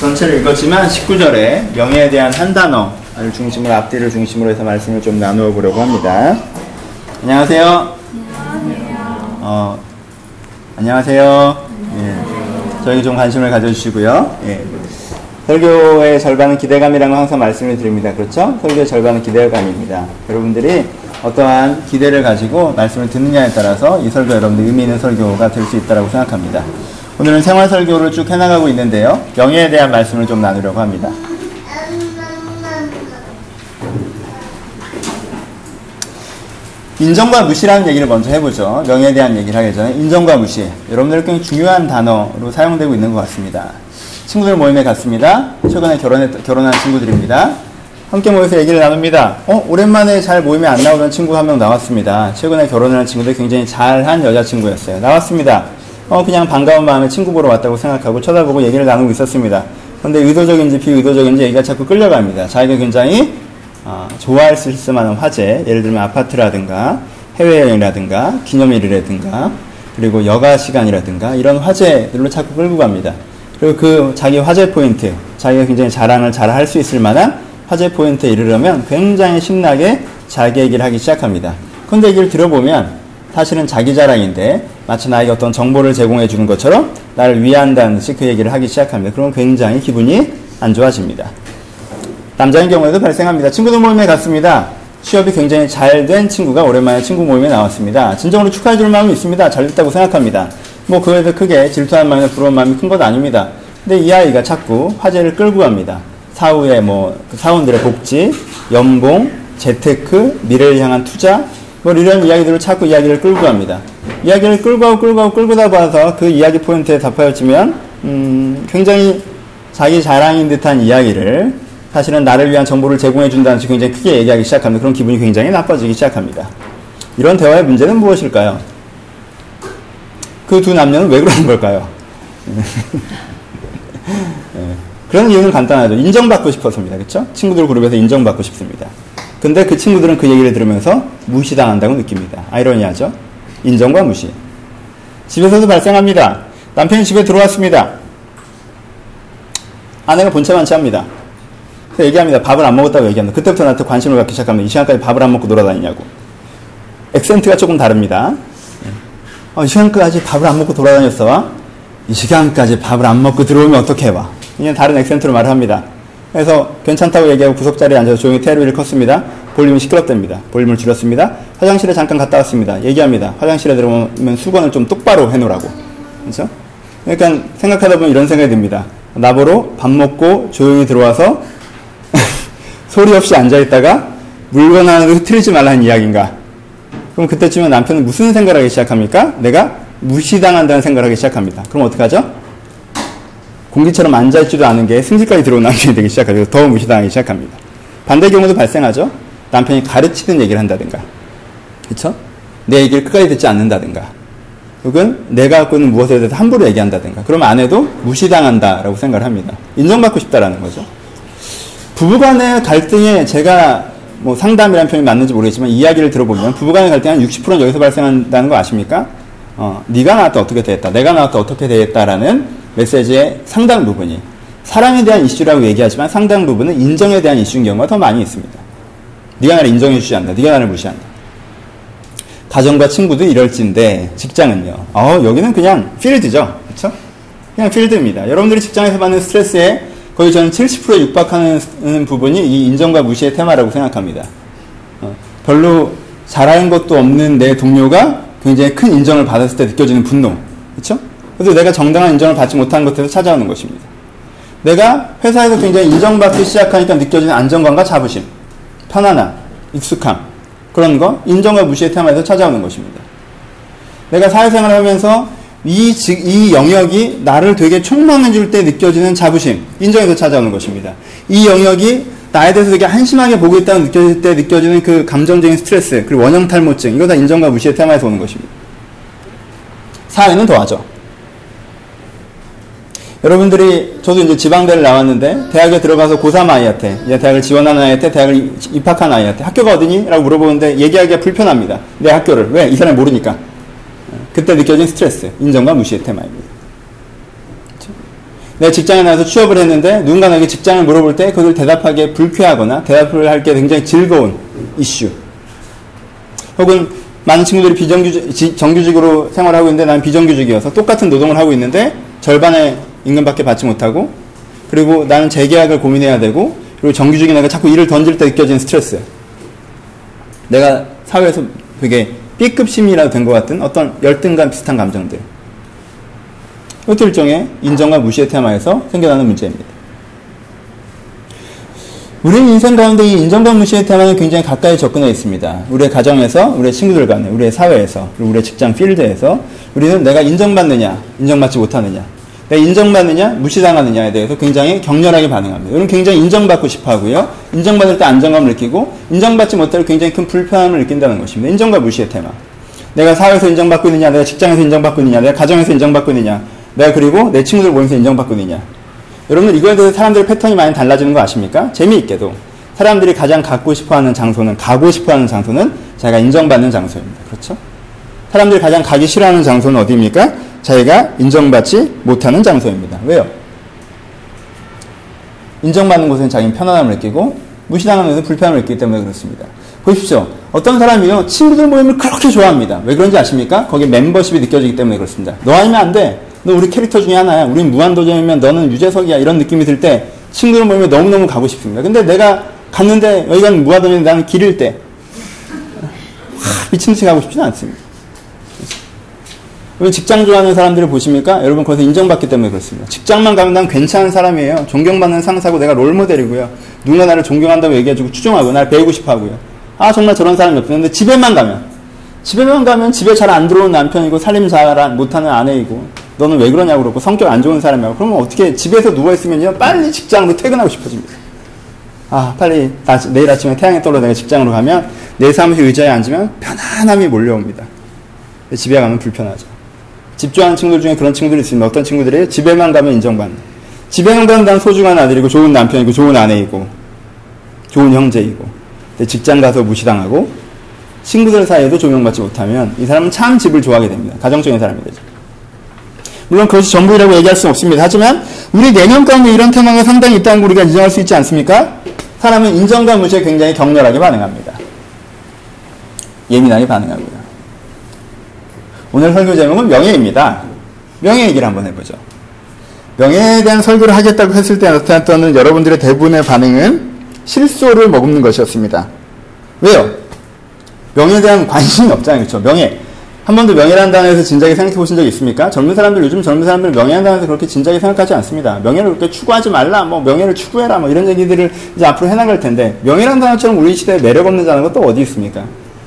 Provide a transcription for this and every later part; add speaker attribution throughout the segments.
Speaker 1: 전체를 읽었지만 19절에 명예에 대한 한 단어를 중심으로 앞뒤를 중심으로 해서 말씀을 좀 나누어 보려고 합니다. 안녕하세요. 어, 안녕하세요. 예. 저에게 좀 관심을 가져주시고요. 예. 설교의 절반은 기대감이라는 거 항상 말씀을 드립니다. 그렇죠? 설교의 절반은 기대감입니다. 여러분들이 어떠한 기대를 가지고 말씀을 듣느냐에 따라서 이 설교 여러분들 의미 있는 설교가 될 수 있다고 생각합니다. 오늘은 생활 설교를 쭉 해나가고 있는데요. 명예에 대한 말씀을 좀 나누려고 합니다. 인정과 무시라는 얘기를 먼저 해보죠. 명예에 대한 얘기를 하기 전에 인정과 무시. 여러분들 굉장히 중요한 단어로 사용되고 있는 것 같습니다. 친구들 모임에 갔습니다. 최근에 결혼했, 결혼한 친구들입니다. 함께 모여서 얘기를 나눕니다. 어, 오랜만에 잘 모임에 안 나오던 친구 한 명 나왔습니다. 최근에 결혼을 한 친구들 굉장히 잘한 여자친구였어요. 나왔습니다. 어, 그냥 반가운 마음에 친구 보러 왔다고 생각하고 쳐다보고 얘기를 나누고 있었습니다. 근데 의도적인지 비의도적인지 얘기가 자꾸 끌려갑니다. 자기가 굉장히 어, 좋아할 수 있을 만한 화제, 예를 들면 아파트라든가 해외여행이라든가 기념일이라든가 그리고 여가 시간이라든가 이런 화제들로 자꾸 끌고 갑니다. 그리고 그 자기 화제 포인트, 자기가 굉장히 자랑을 잘 할 수 있을 만한 화제 포인트에 이르려면 굉장히 신나게 자기 얘기를 하기 시작합니다. 근데 얘기를 들어보면 사실은 자기 자랑인데 마치 나에게 어떤 정보를 제공해 주는 것처럼 나를 위한다는 듯이 그 얘기를 하기 시작합니다. 그러면 굉장히 기분이 안 좋아집니다. 남자인 경우에도 발생합니다. 친구들 모임에 갔습니다. 취업이 굉장히 잘 된 친구가 오랜만에 친구 모임에 나왔습니다. 진정으로 축하해 줄 마음이 있습니다. 잘 됐다고 생각합니다. 뭐 그에서 크게 질투한 마음이나 부러운 마음이 큰 건 아닙니다. 근데 이 아이가 자꾸 화제를 끌고 갑니다. 사후에 뭐그 사원들의 복지, 연봉, 재테크, 미래를 향한 투자, 뭐 이런 이야기들을 자꾸 이야기를 끌고 갑니다. 이야기를 끌고 가고 끌고 가고 끌고 다 봐서 그 이야기 포인트에 답하였지만 음, 굉장히 자기 자랑인 듯한 이야기를 사실은 나를 위한 정보를 제공해 준다는 식으로 굉장히 크게 얘기하기 시작합니다. 그런 기분이 굉장히 나빠지기 시작합니다. 이런 대화의 문제는 무엇일까요? 그 두 남녀는 왜 그러는 걸까요? 네. 그런 이유는 간단하죠. 인정받고 싶어서입니다. 그렇죠? 친구들 그룹에서 인정받고 싶습니다. 근데 그 친구들은 그 얘기를 들으면서 무시당한다고 느낍니다. 아이러니하죠? 인정과 무시. 집에서도 발생합니다. 남편이 집에 들어왔습니다. 아내가 본체 만취합니다. 그래서 얘기합니다. 밥을 안 먹었다고 얘기합니다. 그때부터 나한테 관심을 갖기 시작합니다. 이 시간까지 밥을 안 먹고 돌아다니냐고. 액센트가 조금 다릅니다. 어, 이 시간까지 밥을 안 먹고 돌아다녔어? 이 시간까지 밥을 안 먹고 들어오면 어떻게 해봐? 그냥 다른 액센트로 말을 합니다. 그래서 괜찮다고 얘기하고 구석 자리에 앉아서 조용히 테레비를 컸습니다. 볼륨이 시끄럽답니다. 볼륨을 줄였습니다. 화장실에 잠깐 갔다 왔습니다. 얘기합니다. 화장실에 들어오면 수건을 좀 똑바로 해놓으라고. 그렇죠? 그러니까 생각하다 보면 이런 생각이 듭니다. 나보러 밥 먹고 조용히 들어와서 소리 없이 앉아있다가 물건 하나도 흐트리지 말라는 이야기인가? 그럼 그때쯤에 남편은 무슨 생각을 하기 시작합니까? 내가 무시당한다는 생각을 하기 시작합니다. 그럼 어떡하죠? 공기처럼 앉아있지도 않은 게 승질까지 남편이 되기 시작하죠. 더 무시당하기 시작합니다. 반대 경우도 발생하죠. 남편이 가르치는 얘기를 한다든가. 그쵸? 내 얘기를 끝까지 듣지 않는다든가. 혹은 내가 갖고 있는 무엇에 대해서 함부로 얘기한다든가. 그러면 아내도 무시당한다라고 생각을 합니다. 인정받고 싶다라는 거죠. 부부간의 갈등에 제가 뭐 상담이라는 표현이 맞는지 모르겠지만 이야기를 들어보면 부부간의 갈등 한 60%는 여기서 발생한다는 거 아십니까? 어, 네가 나왔다 어떻게 되었다. 내가 나왔다 어떻게 되었다라는 메시지의 상당 부분이 사랑에 대한 이슈라고 얘기하지만 상당 부분은 인정에 대한 이슈인 경우가 더 많이 있습니다. 네가 나를 인정해 주지 않는다. 네가 나를 무시한다. 가정과 친구도 이럴진데 직장은요. 어, 여기는 그냥 필드죠. 그렇죠? 그냥 필드입니다. 여러분들이 직장에서 받는 스트레스에 거의 저는 70%에 육박하는 부분이 이 인정과 무시의 테마라고 생각합니다. 어, 별로 잘하는 것도 없는 내 동료가 굉장히 큰 인정을 받았을 때 느껴지는 분노. 그렇죠? 그래서 내가 정당한 인정을 받지 못한 것에서 찾아오는 것입니다. 내가 회사에서 굉장히 인정받기 시작하니까 느껴지는 안정감과 자부심, 편안함, 익숙함, 그런 거, 인정과 무시의 테마에서 찾아오는 것입니다. 내가 사회생활을 하면서 이, 이 영역이 나를 되게 총망해 줄 때 느껴지는 자부심, 인정에서 찾아오는 것입니다. 이 영역이 나에 대해서 되게 한심하게 보고 있다고 느껴질 때 느껴지는 그 감정적인 스트레스, 그리고 원형 탈모증, 이거 다 인정과 무시의 테마에서 오는 것입니다. 사회는 더하죠. 여러분들이 저도 이제 지방대를 나왔는데 대학에 들어가서 고3 아이한테 이제 대학을 지원한 아이한테 대학을 입학한 아이한테 학교가 어디니? 라고 물어보는데 얘기하기가 불편합니다. 내 학교를. 왜? 이 사람이 모르니까. 그때 느껴진 스트레스, 인정과 무시의 테마입니다. 내가 직장에 나와서 취업을 했는데 누군가 나에게 직장을 물어볼 때 그걸 대답하기에 불쾌하거나 대답을 할 게 굉장히 즐거운 이슈. 혹은 많은 친구들이 비정규직, 정규직으로 생활하고 있는데 나는 비정규직이어서 똑같은 노동을 하고 있는데 절반의 임금밖에 받지 못하고 그리고 나는 재계약을 고민해야 되고 그리고 정규직인 내가 자꾸 일을 던질 때 느껴지는 스트레스. 내가 사회에서 되게 B급 시민이라도 된 것 같은 어떤 열등감 비슷한 감정들. 이것도 일종의 인정과 무시의 테마에서 생겨나는 문제입니다. 우리는 인생 가운데 이 인정과 무시의 테마는 굉장히 가까이 접근해 있습니다. 우리의 가정에서, 우리의 친구들 간에, 우리의 사회에서, 그리고 우리의 직장 필드에서 우리는 내가 인정받느냐, 인정받지 못하느냐, 내가 인정받느냐, 무시당하느냐에 대해서 굉장히 격렬하게 반응합니다. 우리는 굉장히 인정받고 싶어 하고요. 인정받을 때 안정감을 느끼고, 인정받지 못할 때 굉장히 큰 불편함을 느낀다는 것입니다. 인정과 무시의 테마. 내가 사회에서 인정받고 있느냐, 내가 직장에서 인정받고 있느냐, 내가 가정에서 인정받고 있느냐, 내가 그리고 내 친구들 모임에서 인정받고 있느냐. 여러분들 이거에 대해서 사람들의 패턴이 많이 달라지는 거 아십니까? 재미있게도. 사람들이 가장 갖고 싶어 하는 장소는, 가고 싶어 하는 장소는 자기가 인정받는 장소입니다. 그렇죠? 사람들이 가장 가기 싫어하는 장소는 어디입니까? 자기가 인정받지 못하는 장소입니다. 왜요? 인정받는 곳에는 자기는 편안함을 느끼고 무시당하는 곳에는 불편함을 느끼기 때문에 그렇습니다. 보십시오. 어떤 사람이요, 친구들 모임을 그렇게 좋아합니다. 왜 그런지 아십니까? 거기에 멤버십이 느껴지기 때문에 그렇습니다. 너 아니면 안 돼. 너 우리 캐릭터 중에 하나야. 우린 무한도전이면 너는 유재석이야. 이런 느낌이 들 때 친구들 모임에 너무너무 가고 싶습니다. 근데 내가 갔는데 여기가 무한도전이 나는 길일 때 미친 듯이 가고 싶지는 않습니다. 여러분 직장 좋아하는 사람들을 보십니까? 여러분 거기서 인정받기 때문에 그렇습니다. 직장만 가면 난 괜찮은 사람이에요. 존경받는 상사고 내가 롤모델이고요. 누가 나를 존경한다고 얘기해주고 추종하고 나를 배우고 싶어 하고요. 아 정말 저런 사람이 없는데 집에만 가면 집에만 가면 집에 잘 안 들어오는 남편이고 살림 잘 못하는 아내이고 너는 왜 그러냐고 그러고 성격 안 좋은 사람이야. 그러면 어떻게 집에서 누워있으면요 빨리 직장으로 퇴근하고 싶어집니다. 아 빨리 다시, 내일 아침에 태양이 떨어 내가 직장으로 가면 내 사무실 의자에 앉으면 편안함이 몰려옵니다. 집에 가면 불편하죠. 집주하는 친구들 중에 그런 친구들이 있습니다. 어떤 친구들이 집에만 가면 인정받는. 집에만 가면 난 소중한 아들이고 좋은 남편이고 좋은 아내이고 좋은 형제이고 직장 가서 무시당하고 친구들 사이에도 조명받지 못하면 이 사람은 참 집을 좋아하게 됩니다. 가정적인 사람이 되죠. 물론 그것이 전부라고 얘기할 수는 없습니다. 하지만 우리 내면 가운데 이런 테마가 상당히 있다는 걸 우리가 인정할 수 있지 않습니까? 사람은 인정과 무시에 굉장히 격렬하게 반응합니다. 예민하게 반응하고요. 오늘 설교 제목은 명예입니다. 명예 얘기를 한번 해보죠. 명예에 대한 설교를 하겠다고 했을 때 나타났던 여러분들의 대부분의 반응은 실소를 머금는 것이었습니다. 왜요? 명예에 대한 관심이 없잖아요. 그렇죠? 명예. 한 번도 명예라는 단어에서 진작에 생각해 보신 적 있습니까? 젊은 사람들, 요즘 젊은 사람들 명예라는 단어에서 그렇게 진작에 생각하지 않습니다. 명예를 그렇게 추구하지 말라, 뭐 명예를 추구해라, 뭐 이런 얘기들을 이제 앞으로 해나갈 텐데, 명예라는 단어처럼 우리 시대에 매력 없는 단어가 또 어디 있습니까?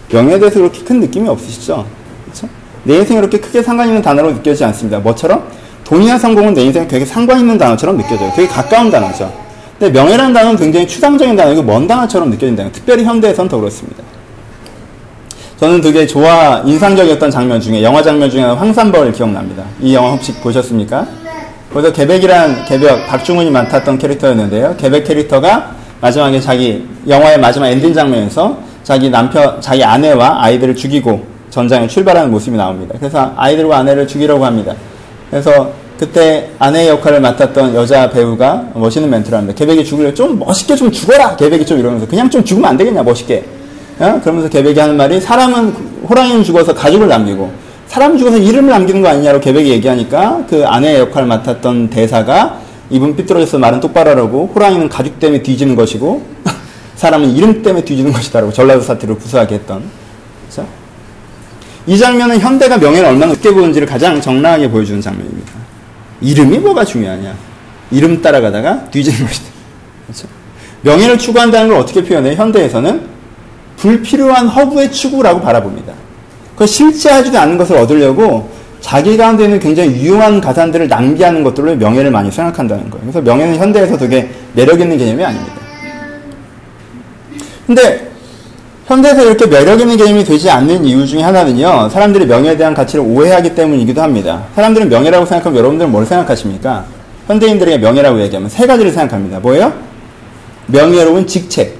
Speaker 1: 명예에 대해서 그렇게 큰 느낌이 없으시죠? 그렇죠? 내 인생에 그렇게 크게 상관 있는 단어로 느껴지지 않습니다. 뭐처럼? 돈이나 성공은 내 인생에 되게 상관 있는 단어처럼 느껴져요. 되게 가까운 단어죠. 근데 명예라는 단어는 굉장히 추상적인 단어이고 먼 단어처럼 느껴진다. 특별히 현대에선 더 그렇습니다. 저는 되게 좋아 인상적이었던 장면 중에 영화 장면 중에 황산벌 기억납니다. 이 영화 혹시 보셨습니까? 거기서 개백이란 개벽 박중훈이 맡았던 캐릭터였는데요. 개백 캐릭터가 마지막에 자기 영화의 마지막 엔딩 장면에서 자기 남편 자기 아내와 아이들을 죽이고 전장에 출발하는 모습이 나옵니다. 그래서 아이들과 아내를 죽이려고 합니다. 그래서 그때 아내의 역할을 맡았던 여자 배우가 멋있는 멘트를 합니다. 개백이 죽으려 좀 멋있게 좀 죽어라. 개백이 좀 이러면서 그냥 좀 죽으면 안 되겠냐 멋있게. 어? 그러면서 개백이 하는 말이 사람은 호랑이는 죽어서 가족을 남기고 사람 죽어서 이름을 남기는 거 아니냐고 개백이 얘기하니까 그 아내의 역할을 맡았던 대사가 이분 삐뚤어져서 말은 똑바로 하라고 호랑이는 가죽 때문에 뒤지는 것이고 사람은 이름 때문에 뒤지는 것이다라고 전라도 사투리를 구수하게 했던 그렇죠? 이 장면은 현대가 명예를 얼마나 높게 보는지를 가장 적나하게 보여주는 장면입니다. 이름이 뭐가 중요하냐? 이름 따라가다가 뒤지는 것이다. 그렇죠? 명예를 추구한다는 걸 어떻게 표현해? 현대에서는 불필요한 허구의 추구라고 바라봅니다. 그 실제하지도 않은 것을 얻으려고 자기 가운데 있는 굉장히 유용한 가산들을 낭비하는 것들로 명예를 많이 생각한다는 거예요. 그래서 명예는 현대에서 되게 매력 있는 개념이 아닙니다. 근데 현대에서 이렇게 매력 있는 개념이 되지 않는 이유 중에 하나는요, 사람들이 명예에 대한 가치를 오해하기 때문이기도 합니다. 사람들은 명예라고 생각하면 여러분들은 뭘 생각하십니까? 현대인들에게 명예라고 얘기하면 세 가지를 생각합니다. 뭐예요? 명예로운 직책.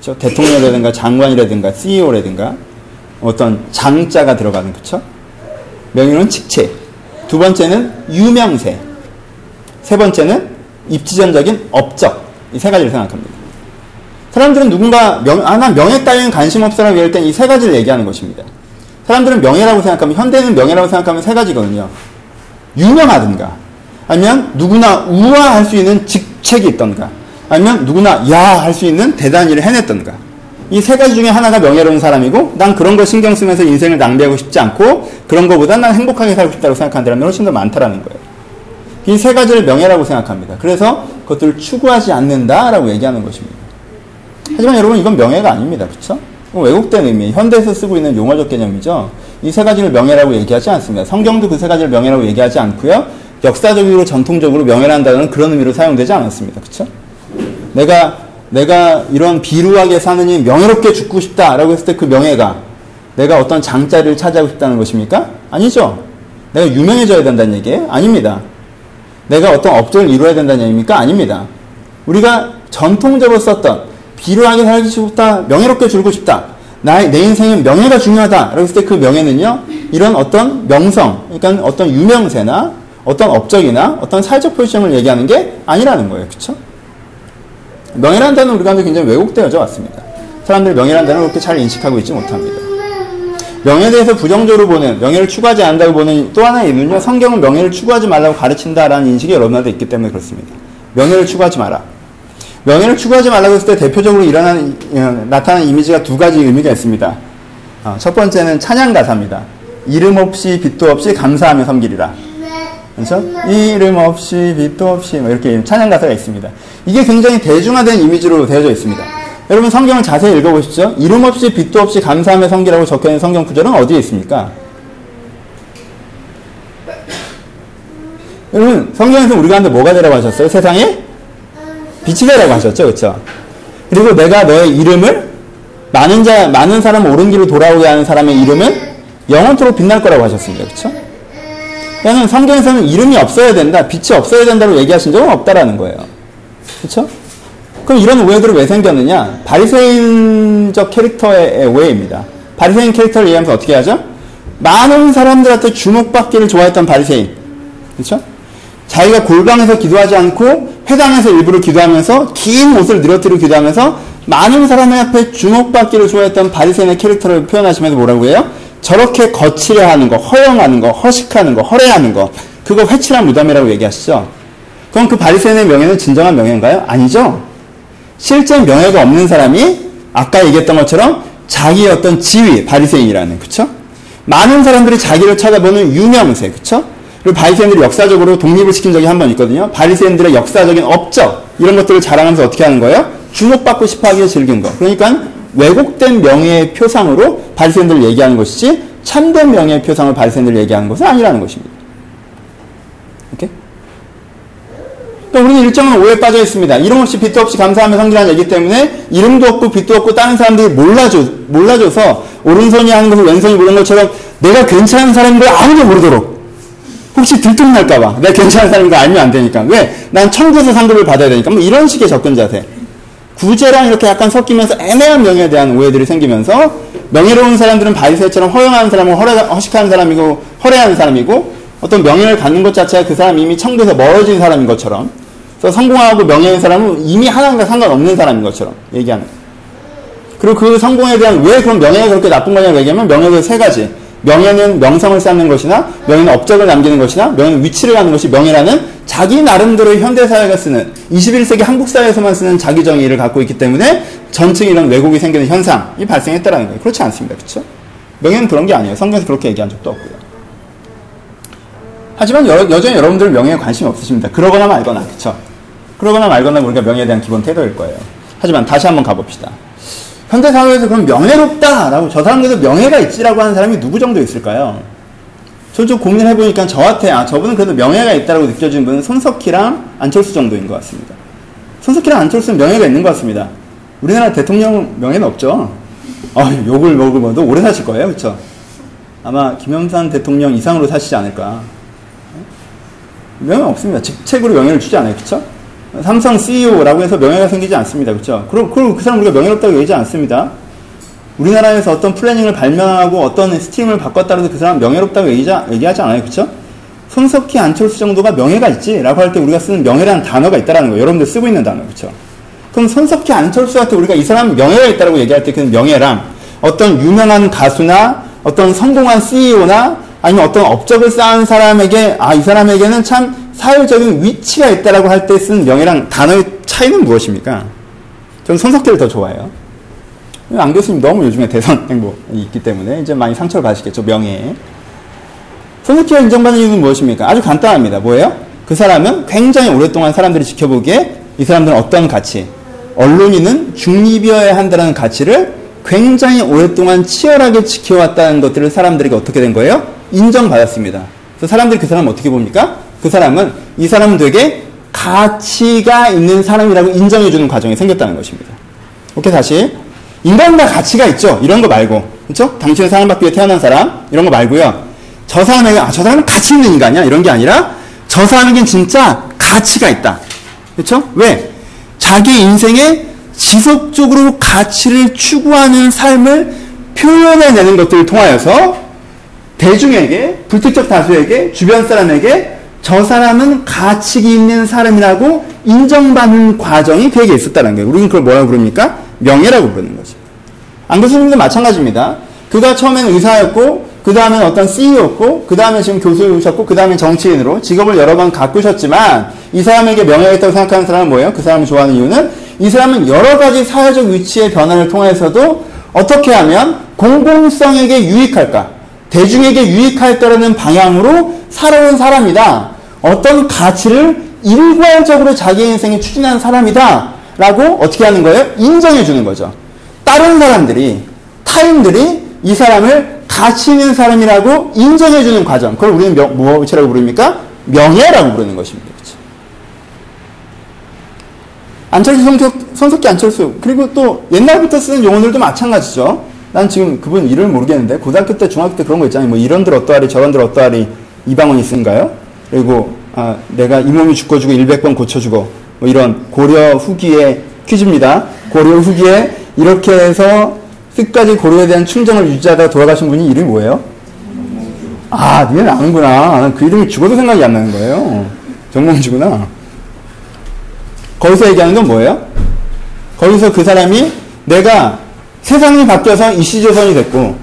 Speaker 1: 그렇죠? 대통령이라든가 장관이라든가 CEO라든가 어떤 장자가 들어가는 그쵸? 명예로운 직책. 두 번째는 유명세. 세 번째는 입지전적인 업적. 이 세 가지를 생각합니다. 사람들은 누군가 명, 아, 난 명예 따위는 관심 없어라고 얘기할 땐 이 세 가지를 얘기하는 것입니다. 사람들은 명예라고 생각하면, 현대는 명예라고 생각하면 세 가지거든요. 유명하든가, 아니면 누구나 우아할 수 있는 직책이 있던가, 아니면 누구나 야 할 수 있는 대단한 일을 해냈던가. 이 세 가지 중에 하나가 명예로운 사람이고, 난 그런 걸 신경 쓰면서 인생을 낭비하고 싶지 않고, 그런 것보다 난 행복하게 살고 싶다고 생각하는 사람이 훨씬 더 많다라는 거예요. 이 세 가지를 명예라고 생각합니다. 그래서 그것들을 추구하지 않는다라고 얘기하는 것입니다. 하지만 여러분 이건 명예가 아닙니다. 그렇죠? 왜곡된 의미, 현대에서 쓰고 있는 용어적 개념이죠. 이 세 가지를 명예라고 얘기하지 않습니다. 성경도 그 세 가지를 명예라고 얘기하지 않고요. 역사적으로 전통적으로 명예라는 단어는 그런 의미로 사용되지 않았습니다. 그렇죠? 내가 내가 이런 비루하게 사느니 명예롭게 죽고 싶다라고 했을 때 그 명예가 내가 어떤 장자리를 차지하고 싶다는 것입니까? 아니죠. 내가 유명해져야 된다는 얘기예요? 아닙니다. 내가 어떤 업적을 이루어야 된다는 얘기입니까? 아닙니다. 우리가 전통적으로 썼던 비루하게 살고 싶다, 명예롭게 죽고 싶다. 나의, 내 인생은 명예가 중요하다. 했을 때 그 명예는요, 이런 어떤 명성, 그러니까 어떤 유명세나 어떤 업적이나 어떤 사회적 포지션을 얘기하는 게 아니라는 거예요. 그쵸? 명예라는 단어는 우리 가운데 굉장히 왜곡되어져 왔습니다. 사람들이 명예라는 단어를 그렇게 잘 인식하고 있지 못합니다. 명예에 대해서 부정적으로 보는, 명예를 추구하지 않는다고 보는 또 하나의 이유는요, 성경은 명예를 추구하지 말라고 가르친다라는 인식이 여러분한테 있기 때문에 그렇습니다. 명예를 추구하지 마라. 명예를 추구하지 말라고 했을 때 대표적으로 일어나는, 어, 나타나는 이미지가 두 가지 의미가 있습니다. 어, 첫 번째는 찬양 가사입니다. 이름 없이 빛도 없이 감사하며 섬기리라. 그렇죠? 이름 없이 빛도 없이 뭐 이렇게 찬양 가사가 있습니다. 이게 굉장히 대중화된 이미지로 되어져 있습니다. 여러분 성경을 자세히 읽어보십시오. 이름 없이 빛도 없이 감사하며 섬기라고 적혀있는 성경 구절은 어디에 있습니까? 여러분 성경에서 우리가 한테 뭐가 되라고 하셨어요? 세상에 빛이 되라고 하셨죠, 그렇죠? 그리고 내가 너의 이름을 많은 자 많은 사람 옳은 길로 돌아오게 하는 사람의 이름은 영원토록 빛날 거라고 하셨습니다, 그렇죠? 그러니까 성경에서는 이름이 없어야 된다, 빛이 없어야 된다고 얘기하신 적은 없다라는 거예요, 그렇죠? 그럼 이런 오해들은 왜 생겼느냐? 바리새인적 캐릭터의 오해입니다. 바리새인 캐릭터를 이해하면서 어떻게 하죠? 많은 사람들한테 주목받기를 좋아했던 바리새인, 그렇죠? 자기가 골방에서 기도하지 않고 회당에서 일부러 기도하면서 긴 옷을 늘어뜨리고 기도하면서 많은 사람의 앞에 주목받기를 좋아했던 바리새인의 캐릭터를 표현하시면서 뭐라고 해요? 저렇게 거칠어 하는 거, 허영하는 거, 허식하는 거, 허례하는 거, 그거 회칠한 무덤이라고 얘기하시죠? 그럼 그 바리새인의 명예는 진정한 명예인가요? 아니죠. 실제 명예가 없는 사람이 아까 얘기했던 것처럼 자기의 어떤 지위, 바리새인이라는, 그쵸? 많은 사람들이 자기를 찾아보는 유명세, 그쵸? 그리고 바리새인들이 역사적으로 독립을 시킨 적이 한 번 있거든요. 바리새인들의 역사적인 업적 이런 것들을 자랑하면서 어떻게 하는 거예요? 주목받고 싶어하기에 즐긴 거. 그러니까 왜곡된 명예의 표상으로 바리새인들을 얘기하는 것이지 참된 명예의 표상을 바리새인들을 얘기하는 것은 아니라는 것입니다. 또 우리는 일정한 오해에 빠져 있습니다. 이름 없이 빛도 없이 감사하며 성기라는 얘기 때문에 이름도 없고 빛도 없고 다른 사람들이 몰라줘, 몰라줘서 오른손이 하는 것을 왼손이 모르는 것처럼 내가 괜찮은 사람인 걸 아무도 모르도록 혹시 들통날까봐. 내가 괜찮은 사람인 거 알면 안 되니까. 왜? 난 청구서 상급을 받아야 되니까. 뭐 이런 식의 접근 자세. 구제랑 이렇게 약간 섞이면서 애매한 명예에 대한 오해들이 생기면서 명예로운 사람들은 바리새처럼 허영하는 사람은 허식하는 사람이고 허례하는 사람이고 어떤 명예를 갖는 것 자체가 그 사람이 이미 청구에서 멀어진 사람인 것처럼 그래서 성공하고 명예인 사람은 이미 하나님과 상관없는 사람인 것처럼 얘기하는. 그리고 그 성공에 대한 왜 그럼 명예가 그렇게 나쁜 거냐고 얘기하면 명예가 세 가지. 명예는 명성을 쌓는 것이나 명예는 업적을 남기는 것이나 명예는 위치를 갖는 것이 명예라는 자기 나름대로의 현대사회가 쓰는 21세기 한국 사회에서만 쓰는 자기 정의를 갖고 있기 때문에 전층 이런 왜곡이 생기는 현상이 발생했다라는 거예요. 그렇지 않습니다. 그렇죠? 명예는 그런 게 아니에요. 성경에서 그렇게 얘기한 적도 없고요. 하지만 여, 여전히 여러분들은 명예에 관심이 없으십니다. 그러거나 말거나 그렇죠? 그러거나 말거나 우리가 명예에 대한 기본 태도일 거예요. 하지만 다시 한번 가봅시다. 현대사회에서 그럼 명예롭다라고 저 사람들도 명예가 있지라고 하는 사람이 누구 정도 있을까요? 저좀 고민해보니까 저한테 아 저분은 그래도 명예가 있다고 느껴지는 분은 손석희랑 안철수 정도인 것 같습니다. 손석희랑 안철수는 명예가 있는 것 같습니다. 우리나라 대통령 명예는 없죠. 아, 욕을 먹을 것도 오래 사실 거예요. 그렇죠? 아마 김영삼 대통령 이상으로 사시지 않을까. 명예 없습니다. 직책으로 명예를 주지 않아요. 그렇죠? 삼성 CEO라고 해서 명예가 생기지 않습니다. 그렇죠? 그럼 그 사람 우리가 명예롭다고 얘기하지 않습니다. 우리나라에서 어떤 플래닝을 발명하고 어떤 스팀을 바꿨다고 해서 그 사람 명예롭다고 얘기하지, 얘기하지 않아요. 그렇죠? 손석희 안철수 정도가 명예가 있지라고 할 때 우리가 쓰는 명예라는 단어가 있다라는 거예요. 여러분들 쓰고 있는 단어 그렇죠? 그럼 손석희 안철수한테 우리가 이 사람 명예가 있다라고 얘기할 때 그 명예랑 어떤 유명한 가수나 어떤 성공한 CEO나 아니면 어떤 업적을 쌓은 사람에게 아 이 사람에게는 참 사회적인 위치가 있다라고 할 때 쓰는 명예랑 단어의 차이는 무엇입니까? 저는 손석희를 더 좋아해요. 안 교수님 너무 요즘에 대선 행보이 있기 때문에 이제 많이 상처를 받으시겠죠 명예에. 손석희가 인정받는 이유는 무엇입니까? 아주 간단합니다. 뭐예요? 그 사람은 굉장히 오랫동안 사람들이 지켜보기에 이 사람들은 어떤 가치, 언론인은 중립이어야 한다는 가치를 굉장히 오랫동안 치열하게 지켜왔다는 것들을 사람들에게 어떻게 된 거예요? 인정받았습니다. 그래서 사람들이 그 사람 어떻게 봅니까? 그 사람은 이 사람은 되게 가치가 있는 사람이라고 인정해주는 과정이 생겼다는 것입니다. 오케이 다시 인간은 다 가치가 있죠. 이런 거 말고 그렇죠? 당신은 사랑받기 태어난 사람 이런 거 말고요. 저 사람에게 아, 저 사람은 가치 있는 인간이야 이런 게 아니라 저 사람에겐 진짜 가치가 있다. 그렇죠? 왜? 자기 인생에 지속적으로 가치를 추구하는 삶을 표현해내는 것들을 통하여서 대중에게, 불특정 다수에게, 주변 사람에게 저 사람은 가치 있는 사람이라고 인정받는 과정이 그에게 있었다는 거예요. 우리는 그걸 뭐라고 부릅니까? 명예라고 부르는 거죠. 안 교수님도 마찬가지입니다. 그가 처음에는 의사였고, 그 다음엔 어떤 CEO였고, 그 다음에 지금 교수셨고, 그 다음에 정치인으로 직업을 여러 번 가꾸셨지만, 이 사람에게 명예가 있다고 생각하는 사람은 뭐예요? 그 사람을 좋아하는 이유는 이 사람은 여러 가지 사회적 위치의 변화를 통해서도 어떻게 하면 공공성에게 유익할까? 대중에게 유익할까라는 방향으로 살아온 사람이다. 어떤 가치를 일괄적으로 자기 인생에 추진하는 사람이다. 라고 어떻게 하는 거예요? 인정해 주는 거죠. 다른 사람들이, 타인들이 이 사람을 가치 있는 사람이라고 인정해 주는 과정. 그걸 우리는 명, 무엇이라고 부릅니까? 명예라고 부르는 것입니다. 그렇죠? 안철수 손석희 안철수. 그리고 또 옛날부터 쓰는 용어들도 마찬가지죠. 난 지금 그분 이름을 모르겠는데, 고등학교 때, 중학교 때 그런 거 있잖아요. 뭐 이런들 어떠하리, 저런들 어떠하리, 이방원이 쓴가요? 그리고, 아, 내가 이 몸이 죽어주고 100번 고쳐주고, 뭐 이런 고려 후기의 퀴즈입니다. 고려 후기에 이렇게 해서 끝까지 고려에 대한 충정을 유지하다 돌아가신 분이 이름이 뭐예요? 아, 니는 아는구나. 그 이름이 죽어도 생각이 안 나는 거예요. 정몽주구나. 거기서 얘기하는 건 뭐예요? 거기서 그 사람이 내가 세상이 바뀌어서 이시조선이 됐고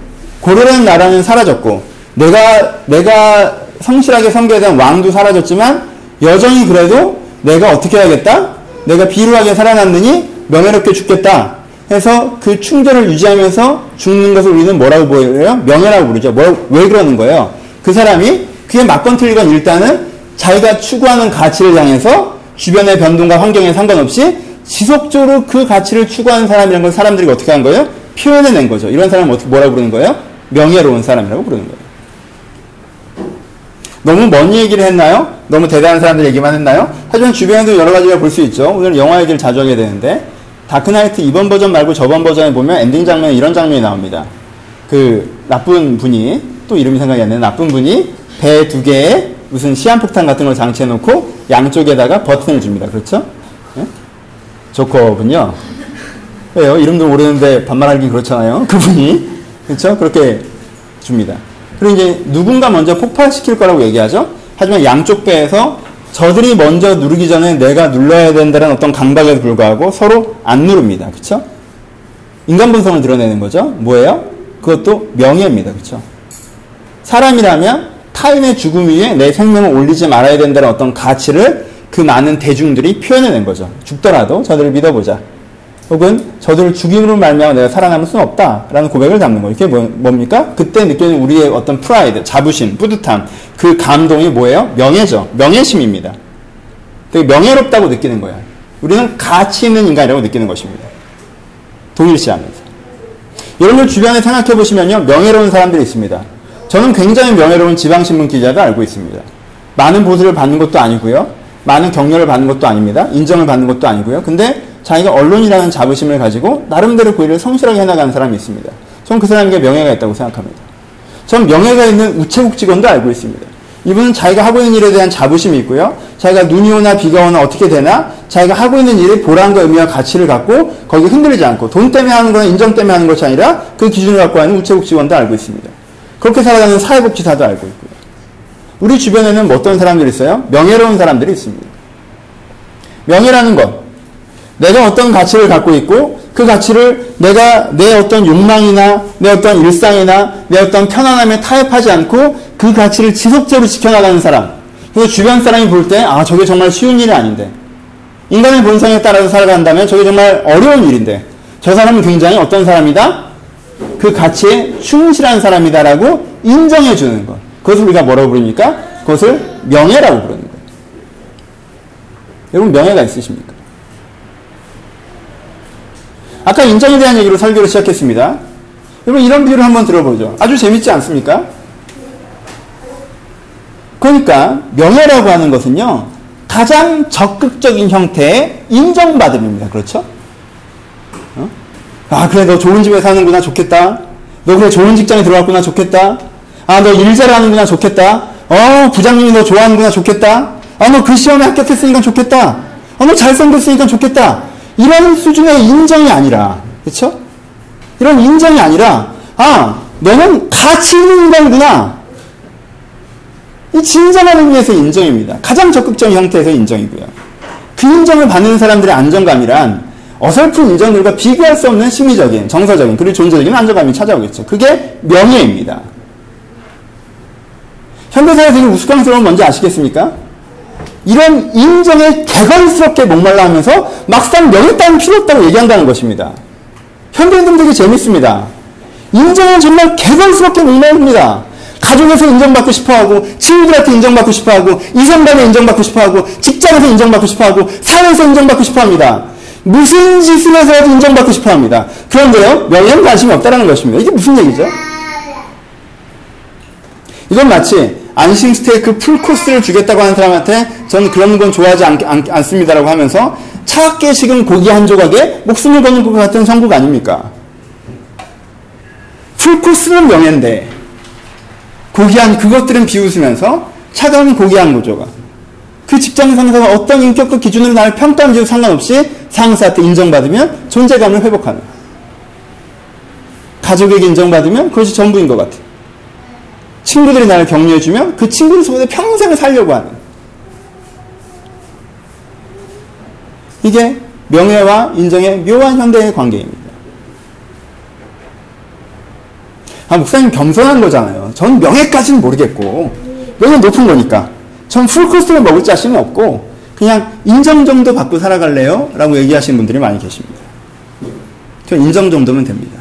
Speaker 1: 고려라는 나라는 사라졌고 내가 내가 성실하게 섬겨야 왕도 사라졌지만 여전히 그래도 내가 어떻게 해야겠다? 내가 비루하게 살아났느니 명예롭게 죽겠다. 해서 그 충전을 유지하면서 죽는 것을 우리는 뭐라고 보여요? 명예라고 부르죠. 뭐, 왜 그러는 거예요? 그 사람이 그게 맞건 틀리건 일단은 자기가 추구하는 가치를 향해서 주변의 변동과 환경에 상관없이 지속적으로 그 가치를 추구하는 사람이라는 걸 사람들이 어떻게 한 거예요? 표현해낸 거죠. 이런 사람은 어떻게 뭐라고 부르는 거예요? 명예로운 사람이라고 부르는 거예요. 너무 먼 얘기를 했나요? 너무 대단한 사람들 얘기만 했나요? 하지만 주변에도 여러 가지가 볼 수 있죠. 오늘 영화 얘기를 자주 하게 되는데 다크나이트 이번 버전 말고 저번 버전에 보면 엔딩 장면에 이런 장면이 나옵니다. 그 나쁜 분이 또 이름이 생각이 안 나는 나쁜 분이 배 두 개에 무슨 시한폭탄 같은 걸 장치해 놓고 양쪽에다가 버튼을 줍니다. 그렇죠? 네? 조커군요. 왜요? 이름도 모르는데 반말하기 그렇잖아요. 그분이 그렇죠? 그렇게 줍니다. 그리고 이제 누군가 먼저 폭발시킬 거라고 얘기하죠. 하지만 양쪽 배에서 저들이 먼저 누르기 전에 내가 눌러야 된다는 어떤 강박에 불구하고 서로 안 누릅니다. 그렇죠? 인간 본성을 드러내는 거죠. 뭐예요? 그것도 명예입니다. 그렇죠? 사람이라면 타인의 죽음 위에 내 생명을 올리지 말아야 된다는 어떤 가치를 그 많은 대중들이 표현해낸 거죠. 죽더라도 저들을 믿어보자. 혹은 저들을 죽임으로 말미암아 내가 살아남을 수는 없다라는 고백을 담는 거예요. 이게 뭐, 뭡니까? 그때 느끼는 우리의 어떤 프라이드, 자부심, 뿌듯함, 그 감동이 뭐예요? 명예죠. 명예심입니다. 되게 명예롭다고 느끼는 거예요. 우리는 가치 있는 인간이라고 느끼는 것입니다. 동일시하면서. 여러분들 주변에 생각해 보시면요. 명예로운 사람들이 있습니다. 저는 굉장히 명예로운 지방신문 기자도 알고 있습니다. 많은 보수를 받는 것도 아니고요. 많은 격려를 받는 것도 아닙니다. 인정을 받는 것도 아니고요. 근데 자기가 언론이라는 자부심을 가지고 나름대로 그 일을 성실하게 해나가는 사람이 있습니다. 저는 그 사람에게 명예가 있다고 생각합니다. 전 명예가 있는 우체국 직원도 알고 있습니다. 이분은 자기가 하고 있는 일에 대한 자부심이 있고요. 자기가 눈이 오나 비가 오나 어떻게 되나 자기가 하고 있는 일에 보람과 의미와 가치를 갖고 거기 흔들리지 않고 돈 때문에 하는 거나 인정 때문에 하는 것이 아니라 그 기준을 갖고 하는 우체국 직원도 알고 있습니다. 그렇게 살아가는 사회복지사도 알고 있고요. 우리 주변에는 뭐 어떤 사람들이 있어요? 명예로운 사람들이 있습니다. 명예라는 것. 내가 어떤 가치를 갖고 있고 그 가치를 내가 내 어떤 욕망이나 내 어떤 일상이나 내 어떤 편안함에 타협하지 않고 그 가치를 지속적으로 지켜나가는 사람. 그래서 주변 사람이 볼 때, 아, 저게 정말 쉬운 일이 아닌데. 인간의 본성에 따라서 살아간다면 저게 정말 어려운 일인데. 저 사람은 굉장히 어떤 사람이다? 그 가치에 충실한 사람이다라고 인정해 주는 것. 그것을 우리가 뭐라고 부릅니까? 그것을 명예라고 거예요. 여러분 명예가 있으십니까? 아까 인정에 대한 얘기로 설교를 시작했습니다. 여러분 이런 비유를 한번 들어보죠. 아주 재밌지 않습니까? 그러니까 명예라고 하는 것은요. 가장 적극적인 형태의 인정받음입니다. 그렇죠? 어? 아 그래 너 좋은 집에 사는구나 좋겠다. 너 그래 좋은 직장에 들어갔구나 좋겠다. 아 너 일 잘하는구나 좋겠다. 어 부장님이 너 좋아하는구나 좋겠다. 아 너 그 시험에 합격했으니까 좋겠다. 아 너 잘생겼으니까 좋겠다. 이런 수준의 인정이 아니라 그렇죠? 이런 인정이 아니라 아 너는 가치 있는 인간이구나. 이 진정한 의미에서 인정입니다. 가장 적극적인 형태에서 인정이고요. 그 인정을 받는 사람들의 안정감이란 어설픈 인정들과 비교할 수 없는 심리적인, 정서적인, 그리고 존재적인 안정감이 찾아오겠죠. 그게 명예입니다. 현대사회에서 이 우스꽝스러운 뭔지 아시겠습니까? 이런 인정에 개관스럽게 목말라 하면서 막상 명예 따윈 필요 없다고 얘기한다는 것입니다. 현대인들 되게 재밌습니다. 인정은 정말 개관스럽게 목말릅니다. 가족에서 인정받고 싶어하고 친구들한테 인정받고 싶어하고 이성간에 인정받고 싶어하고 직장에서 인정받고 싶어하고 사회에서 인정받고 싶어합니다. 무슨 짓을 해서라도 인정받고 싶어합니다. 그런데요 명예는 관심이 없다는 것입니다. 이게 무슨 얘기죠? 이건 마치 안심 스테이크 풀코스를 주겠다고 하는 사람한테 저는 그런 건 좋아하지 않, 않, 습니다라고 하면서 차갑게 식은 고기 한 조각에 목숨을 거는 것 같은 성국 아닙니까? 풀코스는 명예인데 고귀한 그것들은 비웃으면서 차가운 고귀한 구조가 그 직장 상사가 어떤 인격과 기준으로 나를 평가한지도 상관없이 상사한테 인정받으면 존재감을 회복하는 가족에게 인정받으면 그것이 전부인 것 같아. 친구들이 나를 격려해주면 그 친구들 속에 평생을 살려고 하는 이게 명예와 인정의 묘한 현대의 관계입니다. 아, 목사님 겸손한 거잖아요. 전 명예까지는 모르겠고, 명예 높은 거니까. 전 풀코스를 먹을 자신은 없고, 그냥 인정 정도 받고 살아갈래요? 라고 얘기하시는 분들이 많이 계십니다. 저 인정 정도면 됩니다.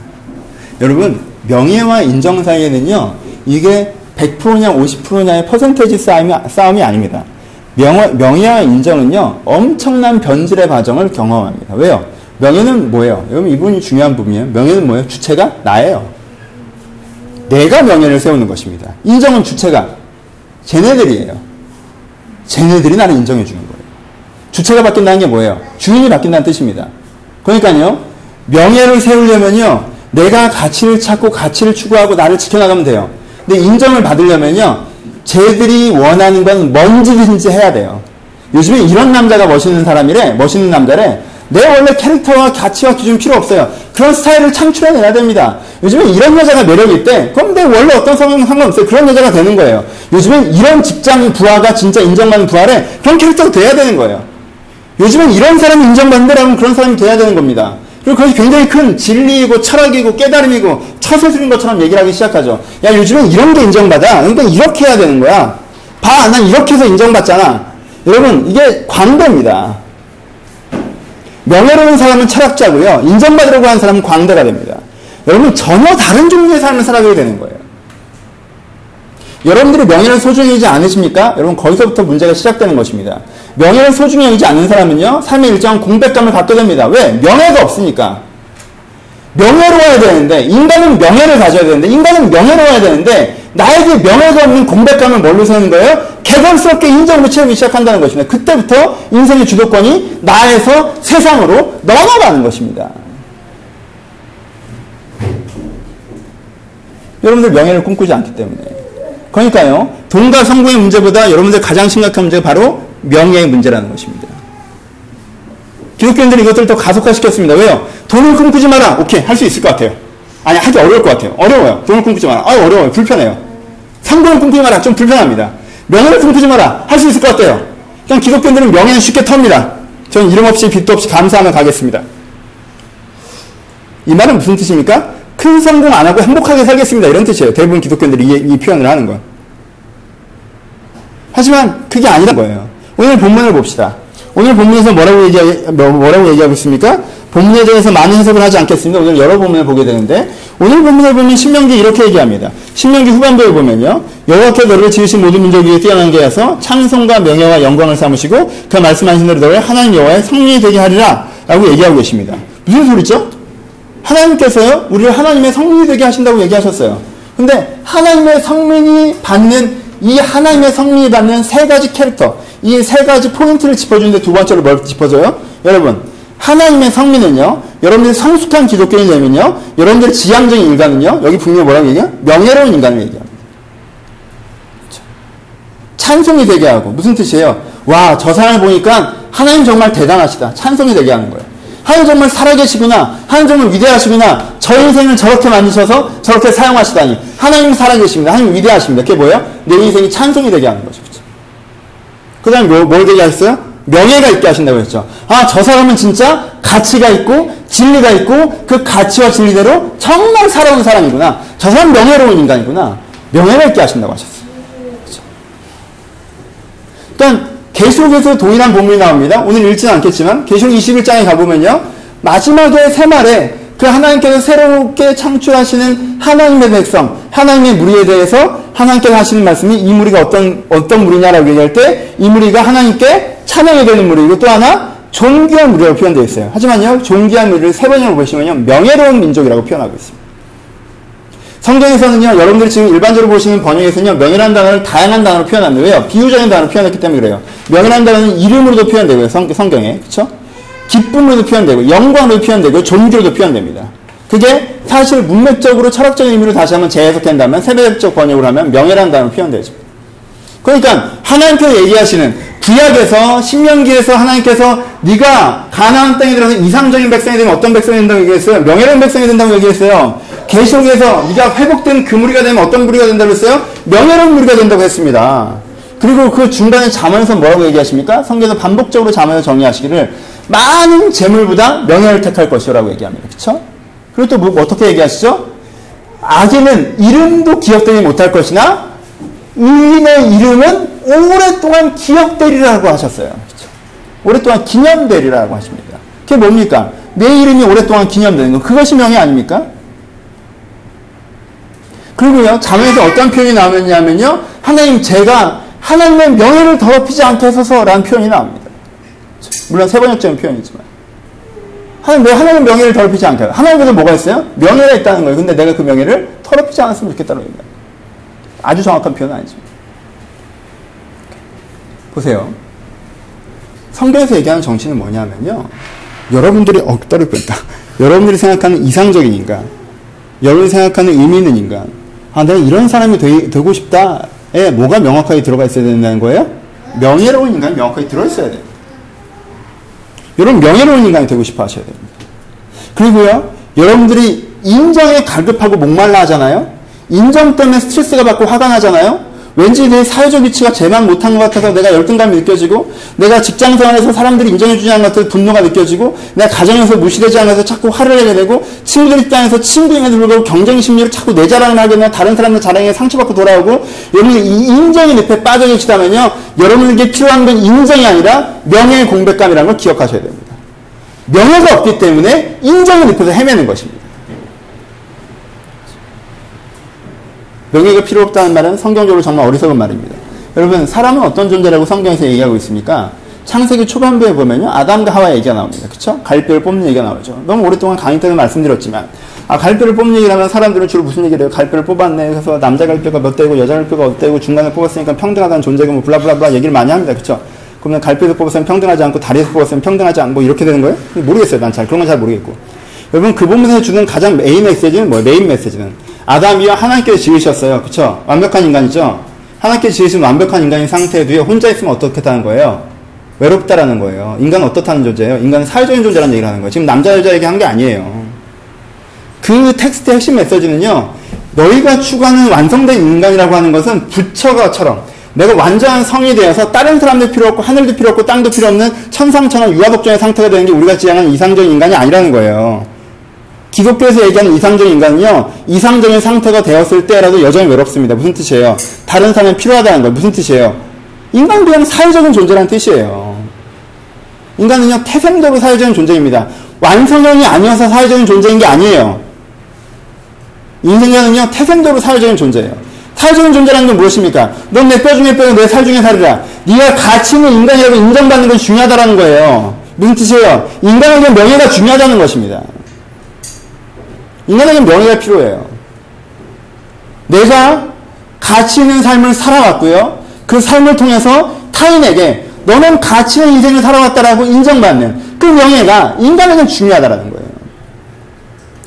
Speaker 1: 여러분, 명예와 인정 사이에는요, 이게 100%냐 50%냐의 퍼센테이지 싸움이, 싸움이 아닙니다. 명예, 명예와 인정은요, 엄청난 변질의 과정을 경험합니다. 왜요? 명예는 뭐예요? 여러분, 이분이 중요한 부분이에요. 명예는 뭐예요? 주체가 나예요. 내가 명예를 세우는 것입니다. 인정은 주체가 쟤네들이에요. 쟤네들이 나를 인정해 주는 거예요. 주체가 바뀐다는 게 뭐예요? 주인이 바뀐다는 뜻입니다. 그러니까요, 명예를 세우려면요, 내가 가치를 찾고 가치를 추구하고 나를 지켜나가면 돼요. 근데 인정을 받으려면요, 쟤들이 원하는 건 뭔지든지 해야 돼요. 요즘에 이런 남자가 멋있는 사람이래, 멋있는 남자래, 내 원래 캐릭터와 가치와 기준 필요 없어요. 그런 스타일을 창출해내야 됩니다. 요즘에 이런 여자가 매력이 있대. 그럼 내 원래 어떤 성향 상관없어요. 그런 여자가 되는 거예요. 요즘엔 이런 직장 부하가 진짜 인정받는 부하래. 그런 캐릭터가 돼야 되는 거예요. 요즘엔 이런 사람이 인정받는다면 그런 사람이 돼야 되는 겁니다. 그것이 굉장히 큰 진리이고 철학이고 깨달음이고 처세술인 것처럼 얘기를 하기 시작하죠. 야, 요즘엔 이런 게 인정받아. 그러니까 이렇게 해야 되는 거야. 봐, 난 이렇게 해서 인정받잖아. 여러분, 이게 광대입니다. 명예로운 사람은 철학자고요. 인정받으려고 하는 사람은 광대가 됩니다. 여러분 전혀 다른 종류의 삶을 살아가게 되는 거예요. 여러분들이 명예를 소중히 여기지 않으십니까? 여러분 거기서부터 문제가 시작되는 것입니다. 명예를 소중히 여기지 않는 사람은요. 삶의 일정한 공백감을 갖게 됩니다. 왜? 명예가 없으니까. 명예로워야 되는데 인간은 명예를 가져야 되는데 인간은 명예로워야 되는데 나에게 명예가 없는 공백감을 뭘로 세는 거예요? 개걸스럽게 인정으로 채우기 시작한다는 것입니다. 그때부터 인생의 주도권이 나에서 세상으로 넘어가는 것입니다. 여러분들 명예를 꿈꾸지 않기 때문에. 그러니까요, 돈과 성공의 문제보다 여러분들 가장 심각한 문제가 바로 명예의 문제라는 것입니다. 기독교인들이 이것들을 더 가속화시켰습니다. 왜요? 돈을 꿈꾸지 마라. 오케이, 할 수 있을 것 같아요. 아니, 하기 어려울 것 같아요. 어려워요. 돈을 꿈꾸지 마라. 아, 어려워요. 불편해요. 성공을 꿈꾸지 마라. 좀 불편합니다. 명예를 꿈꾸지 마라. 할 수 있을 것 같아요. 그냥 기독교인들은 명예는 쉽게 텁니다. 저는 이름 없이 빚도 없이 감사하며 가겠습니다. 이 말은 무슨 뜻입니까? 큰 성공 안 하고 행복하게 살겠습니다. 이런 뜻이에요. 대부분 기독교인들이 이, 이 표현을 하는 건. 하지만 그게 아니란 거예요. 오늘 본문을 봅시다. 오늘 본문에서 뭐라고 얘기, 뭐, 뭐라고 얘기하고 있습니까? 본문에 대해서 많은 해석을 하지 않겠습니다. 오늘 여러 본문을 보게 되는데 오늘 본문을 보면 신명기 이렇게 얘기합니다. 신명기 후반부에 보면요. 여호와께 너를 지으신 모든 민족 위에 뛰어난 게 하서 찬송과 명예와 영광을 삼으시고 그 말씀하신 대로 너를 하나님 여호와의 성령이 되게 하리라 라고 얘기하고 계십니다. 무슨 소리죠? 하나님께서요. 우리를 하나님의 성령이 되게 하신다고 얘기하셨어요. 근데 하나님의 성령이 받는 이 하나님의 성령이 받는 세 가지 캐릭터 이 세 가지 포인트를 짚어주는데 두 번째로 뭘 짚어줘요? 여러분 하나님의 성민은요, 여러분들이 성숙한 기독교인이 되면요, 여러분들 지향적인 인간은요, 여기 분명히 뭐라고 얘기해요? 명예로운 인간을 얘기합니다. 찬송이 되게 하고, 무슨 뜻이에요? 와, 저 사람을 보니까 하나님 정말 대단하시다. 찬송이 되게 하는 거예요. 하나님 정말 살아계시구나. 하나님 정말 위대하시구나. 저 인생을 저렇게 만드셔서 저렇게 사용하시다니. 하나님 살아계십니다. 하나님 위대하십니다. 그게 뭐예요? 내 인생이 찬송이 되게 하는 거죠. 그 다음에 뭘, 뭘 되게 하셨어요? 명예가 있게 하신다고 했죠. 아, 저 사람은 진짜 가치가 있고 진리가 있고 그 가치와 진리대로 정말 살아온 사람이구나. 저 사람 명예로운 인간이구나. 명예가 있게 하신다고 하셨어요. 그렇죠? 일단 계시록에서 동일한 본문이 나옵니다. 오늘 읽지는 않겠지만 계시록 21장에 가보면요. 마지막에 세 말에 그 하나님께서 새롭게 창출하시는 하나님의 백성, 하나님의 무리에 대해서 하나님께서 하시는 말씀이 이 무리가 어떤 어떤 무리냐라고 얘기할 때 이 무리가 하나님께 찬양이 되는 무리이고 또 하나 존귀한 무리라고 표현되어 있어요. 하지만요, 존귀한 무리를 세 번역으로 보시면요, 명예로운 민족이라고 표현하고 있습니다. 성경에서는요, 여러분들이 지금 일반적으로 보시는 번역에서는요, 명예라는 단어를 다양한 단어로 표현합니다. 왜요? 비유적인 단어로 표현했기 때문에 그래요. 명예라는 단어는 이름으로도 표현되고요, 성, 성경에. 그쵸? 기쁨으로도 표현되고, 영광으로도 표현되고, 존귀로도 표현됩니다. 그게 사실 문맥적으로 철학적인 의미로 다시 한번 재해석된다면, 세배적 번역을 하면 명예라는 단어로 표현되죠. 그러니까 하나님께서 얘기하시는 구약에서 신명기에서 하나님께서 네가 가나안 땅에 들어서 이상적인 백성이 되면 어떤 백성이 된다고 얘기했어요? 명예로운 백성이 된다고 얘기했어요. 계시록에서 네가 회복된 그 무리가 되면 어떤 무리가 된다고 했어요? 명예로운 무리가 된다고 했습니다. 그리고 그 중간에 자문에서 뭐라고 얘기하십니까? 성경에서 반복적으로 자문에서 정리하시기를 많은 재물보다 명예를 택할 것이라고 얘기합니다. 그렇죠? 그리고 또 뭐, 어떻게 얘기하시죠? 악인은 이름도 기억되지 못할 것이나 의인의 이름은 오랫동안 기억되리라고 하셨어요. 그렇죠? 오랫동안 기념되리라고 하십니다. 그게 뭡니까? 내 이름이 오랫동안 기념되는 거. 그것이 명예 아닙니까? 그리고요, 자문에서 어떤 표현이 나오느냐면요, 하나님 제가 하나님의 명예를 더럽히지 않게 해서서라는 표현이 나옵니다. 물론 세 번역적인 표현이지만. 하나님 왜 하나님의 명예를 더럽히지 않게 해요? 하나님께서 뭐가 있어요? 명예가 있다는 거예요. 근데 내가 그 명예를 더럽히지 않았으면 좋겠다는 얘기예요. 아주 정확한 표현은 아니지만. 보세요. 성경에서 얘기하는 정치는 뭐냐면요. 여러분들이 억따를 뺀다. 여러분들이 생각하는 이상적인 인간, 여러분이 생각하는 의미 있는 인간, 아, 내가 이런 사람이 되, 되고 싶다 에 뭐가 명확하게 들어가 있어야 된다는 거예요? 명예로운 인간이 명확하게 들어있어야 돼요. 여러분, 명예로운 인간이 되고 싶어 하셔야 됩니다. 그리고요, 여러분들이 인정에 갈급하고 목말라 하잖아요? 인정 때문에 스트레스가 받고 화가 나잖아요? 왠지 내 사회적 위치가 제만 못한 것 같아서 내가 열등감이 느껴지고, 내가 직장 생활에서 사람들이 인정해주지 않는 것 같아서 분노가 느껴지고, 내가 가정에서 무시되지 않아서 자꾸 화를 내게 되고, 친구들 입장에서 친구임에도 불구하고 경쟁 심리를 자꾸 내 자랑을 하게 되면 다른 사람들 자랑에 상처받고 돌아오고, 여러분이 이 인정의 늪에 빠져 계시다면요, 여러분에게 필요한 건 인정이 아니라 명예의 공백감이라는 걸 기억하셔야 됩니다. 명예가 없기 때문에 인정의 늪에서 헤매는 것입니다. 명예가 필요 없다는 말은 성경적으로 정말 어리석은 말입니다. 여러분, 사람은 어떤 존재라고 성경에서 얘기하고 있습니까? 창세기 초반부에 보면요. 아담과 하와 얘기가 나옵니다. 그쵸? 갈뼈를 뽑는 얘기가 나오죠. 너무 오랫동안 강의 때문에 말씀드렸지만, 아, 갈비뼈를 뽑는 얘기를 하면 사람들은 주로 무슨 얘기를 해요? 갈비뼈를 뽑았네. 그래서 남자 갈비뼈가 몇 대고 여자 갈비뼈가 몇 대고 중간에 뽑았으니까 평등하다는 존재가 뭐 blah blah blah 얘기를 많이 합니다. 그쵸? 그러면 갈비뼈에서 뽑았으면 평등하지 않고 다리에서 뽑았으면 평등하지 않고 이렇게 되는 거예요? 모르겠어요. 난 잘, 그런 건 잘 모르겠고. 여러분, 그 본문에서 주는 가장 메인 메시지는 뭐예요? 메인 메시지는. 아담이요 하나님께서 지으셨어요. 그쵸? 완벽한 인간이죠? 하나님께서 지으신 완벽한 인간인 상태에도요, 혼자 있으면 어떻겠다는 거예요? 외롭다라는 거예요. 인간은 어떻다는 존재예요? 인간은 사회적인 존재라는 얘기를 하는 거예요. 지금 남자, 여자 얘기 한 게 아니에요. 그 텍스트의 핵심 메시지는요, 너희가 추구하는 완성된 인간이라고 하는 것은 부처가처럼 내가 완전한 성이 되어서 다른 사람도 필요 없고 하늘도 필요 없고 땅도 필요 없는 천상천하 유아독존의 상태가 되는 게 우리가 지향하는 이상적인 인간이 아니라는 거예요. 기독교에서 얘기하는 이상적인 인간은요, 이상적인 상태가 되었을 때라도 여전히 외롭습니다. 무슨 뜻이에요? 다른 사람이 필요하다는 거 무슨 뜻이에요? 인간은 그냥 사회적인 존재라는 뜻이에요. 인간은요, 태생적으로 사회적인 존재입니다. 완성형이 아니어서 사회적인 존재인 게 아니에요. 인생자는요, 태생적으로 사회적인 존재예요. 사회적인 존재라는 건 무엇입니까? 넌 내 뼈 중에 뼈고 내 살 중에 살이라. 네가 가치 있는 인간이라고 인정받는 건 중요하다라는 거예요. 무슨 뜻이에요? 인간에게 명예가 중요하다는 것입니다. 인간에게 명예가 필요해요. 내가 가치 있는 삶을 살아왔고요. 그 삶을 통해서 타인에게 너는 가치 있는 인생을 살아왔다라고 인정받는 그 명예가 인간에게 중요하다라는 거예요.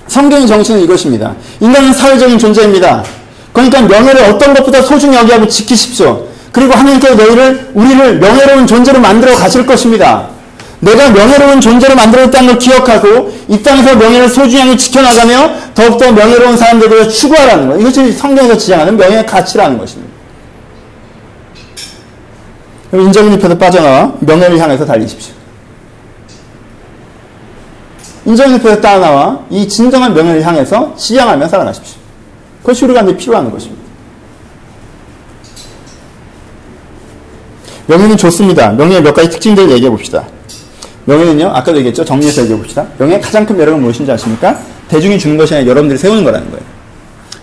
Speaker 1: 성경의 정신은 이것입니다. 인간은 사회적인 존재입니다. 그러니까 명예를 어떤 것보다 소중히 여기하고 지키십시오. 그리고 하나님께서 너희를 우리를 명예로운 존재로 만들어 가실 것입니다. 내가 명예로운 존재로 만들어졌다는 걸 기억하고 이 땅에서 명예를 소중하게 지켜나가며 더욱더 명예로운 사람들을 추구하라는 거예요. 이것이 성경에서 지향하는 명예의 가치라는 것입니다. 인정의 잎에서 빠져나와 명예를 향해서 달리십시오. 인정의 잎에서 따라나와 이 진정한 명예를 향해서 지향하며 살아가십시오. 그것이 우리가 이제 필요한 것입니다. 명예는 좋습니다. 명예의 몇 가지 특징들을 얘기해 봅시다. 명예는요, 아까도 얘기했죠. 정리해서 얘기해 봅시다. 명예의 가장 큰 매력은 무엇인지 아십니까? 대중이 주는 것이 아니라 여러분들이 세우는 거라는 거예요.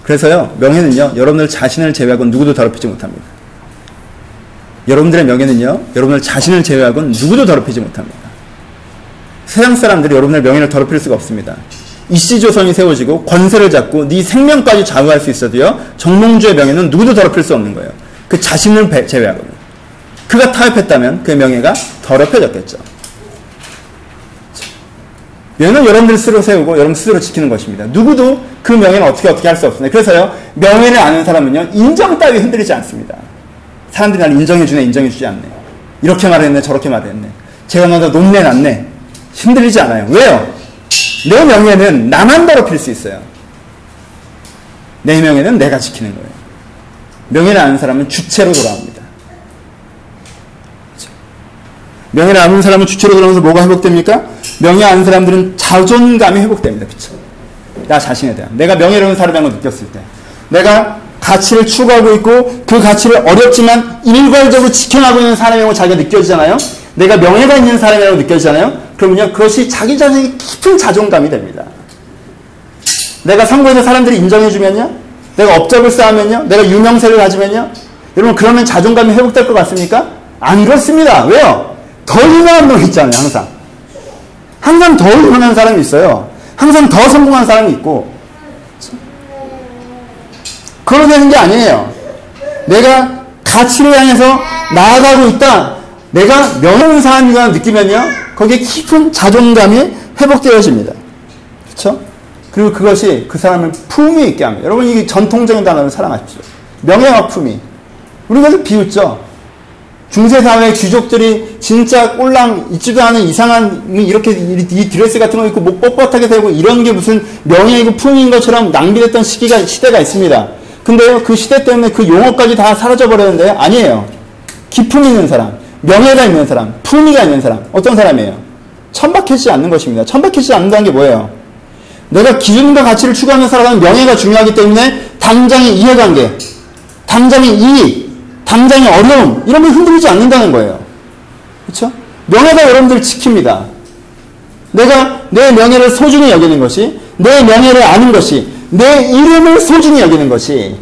Speaker 1: 그래서요, 명예는요, 여러분들 자신을 제외하고 누구도 더럽히지 못합니다. 여러분들의 명예는요, 여러분들 자신을 제외하고 누구도 더럽히지 못합니다. 세상 사람들이 여러분의 명예를 더럽힐 수가 없습니다. 이씨조선이 세워지고 권세를 잡고 네 생명까지 좌우할 수 있어도요, 정몽주의 명예는 누구도 더럽힐 수 없는 거예요. 그 자신을 제외하고는. 그가 타협했다면 그 명예가 더럽혀졌겠죠. 명예는 여러분들 스스로 세우고 여러분 스스로 지키는 것입니다. 누구도 그 명예는 어떻게 어떻게 할 수 없습니다. 그래서요, 명예를 아는 사람은요, 인정 따위 흔들리지 않습니다. 사람들이 나를 인정해주네, 인정해주지 않네. 이렇게 말했네, 저렇게 말했네. 제가 높네, 낮네. 흔들리지 않아요. 왜요? 내 명예는 나만 더럽힐 수 있어요. 내 명예는 내가 지키는 거예요. 명예를 아는 사람은 주체로 돌아옵니다. 그렇죠? 명예를 아는 사람은 주체로 돌아오면서 뭐가 회복됩니까? 명예 아는 사람들은 자존감이 회복됩니다. 그쵸? 나 자신에 대한. 내가 명예로운 사람이라는 걸 느꼈을 때. 내가 가치를 추구하고 있고 그 가치를 어렵지만 일괄적으로 지켜나고 있는 사람이라고 자기가 느껴지잖아요. 내가 명예가 있는 사람이라고 느껴지잖아요. 그러면요, 그것이 자기 자신의 깊은 자존감이 됩니다. 내가 선거에서 사람들이 인정해주면요, 내가 업적을 쌓으면요, 내가 유명세를 가지면요, 여러분 그러면 자존감이 회복될 것 같습니까? 안 그렇습니다. 왜요? 더 유명한 놈 있잖아요, 항상. 항상 더 유명한 사람이 있어요. 항상 더 성공한 사람이 있고. 그러게 되는 게 아니에요. 내가 가치를 향해서 나아가고 있다. 내가 명예로운 사람이라 느끼면요. 거기에 깊은 자존감이 회복되어집니다. 그렇죠? 그리고 그것이 그 사람을 품위 있게 합니다. 여러분 이 전통적인 단어를 사랑하십시오. 명예와 품위. 우리가 비웃죠. 중세사회 귀족들이 진짜 꼴랑 있지도 않은 이상한 이렇게 이 드레스 같은 거 입고 목 뻣뻣하게 되고 이런 게 무슨 명예이고 품위인 것처럼 낭비됐던 시기가 시대가 있습니다. 근데요 그 시대 때문에 그 용어까지 다 사라져 버렸는데 아니에요. 기품 있는 사람, 명예가 있는 사람, 품위가 있는 사람 어떤 사람이에요? 천박해지지 않는 것입니다. 천박해지지 않는다는 게 뭐예요? 내가 기준과 가치를 추구하며 살아가는 명예가 중요하기 때문에 당장의 이해관계, 당장의 이익, 당장의 어려움 이런 걸 흔들리지 않는다는 거예요. 그렇죠? 명예가 여러분들 지킵니다. 내가 내 명예를 소중히 여기는 것이 내 명예를 아는 것이 내 이름을 소중히 여기는 것이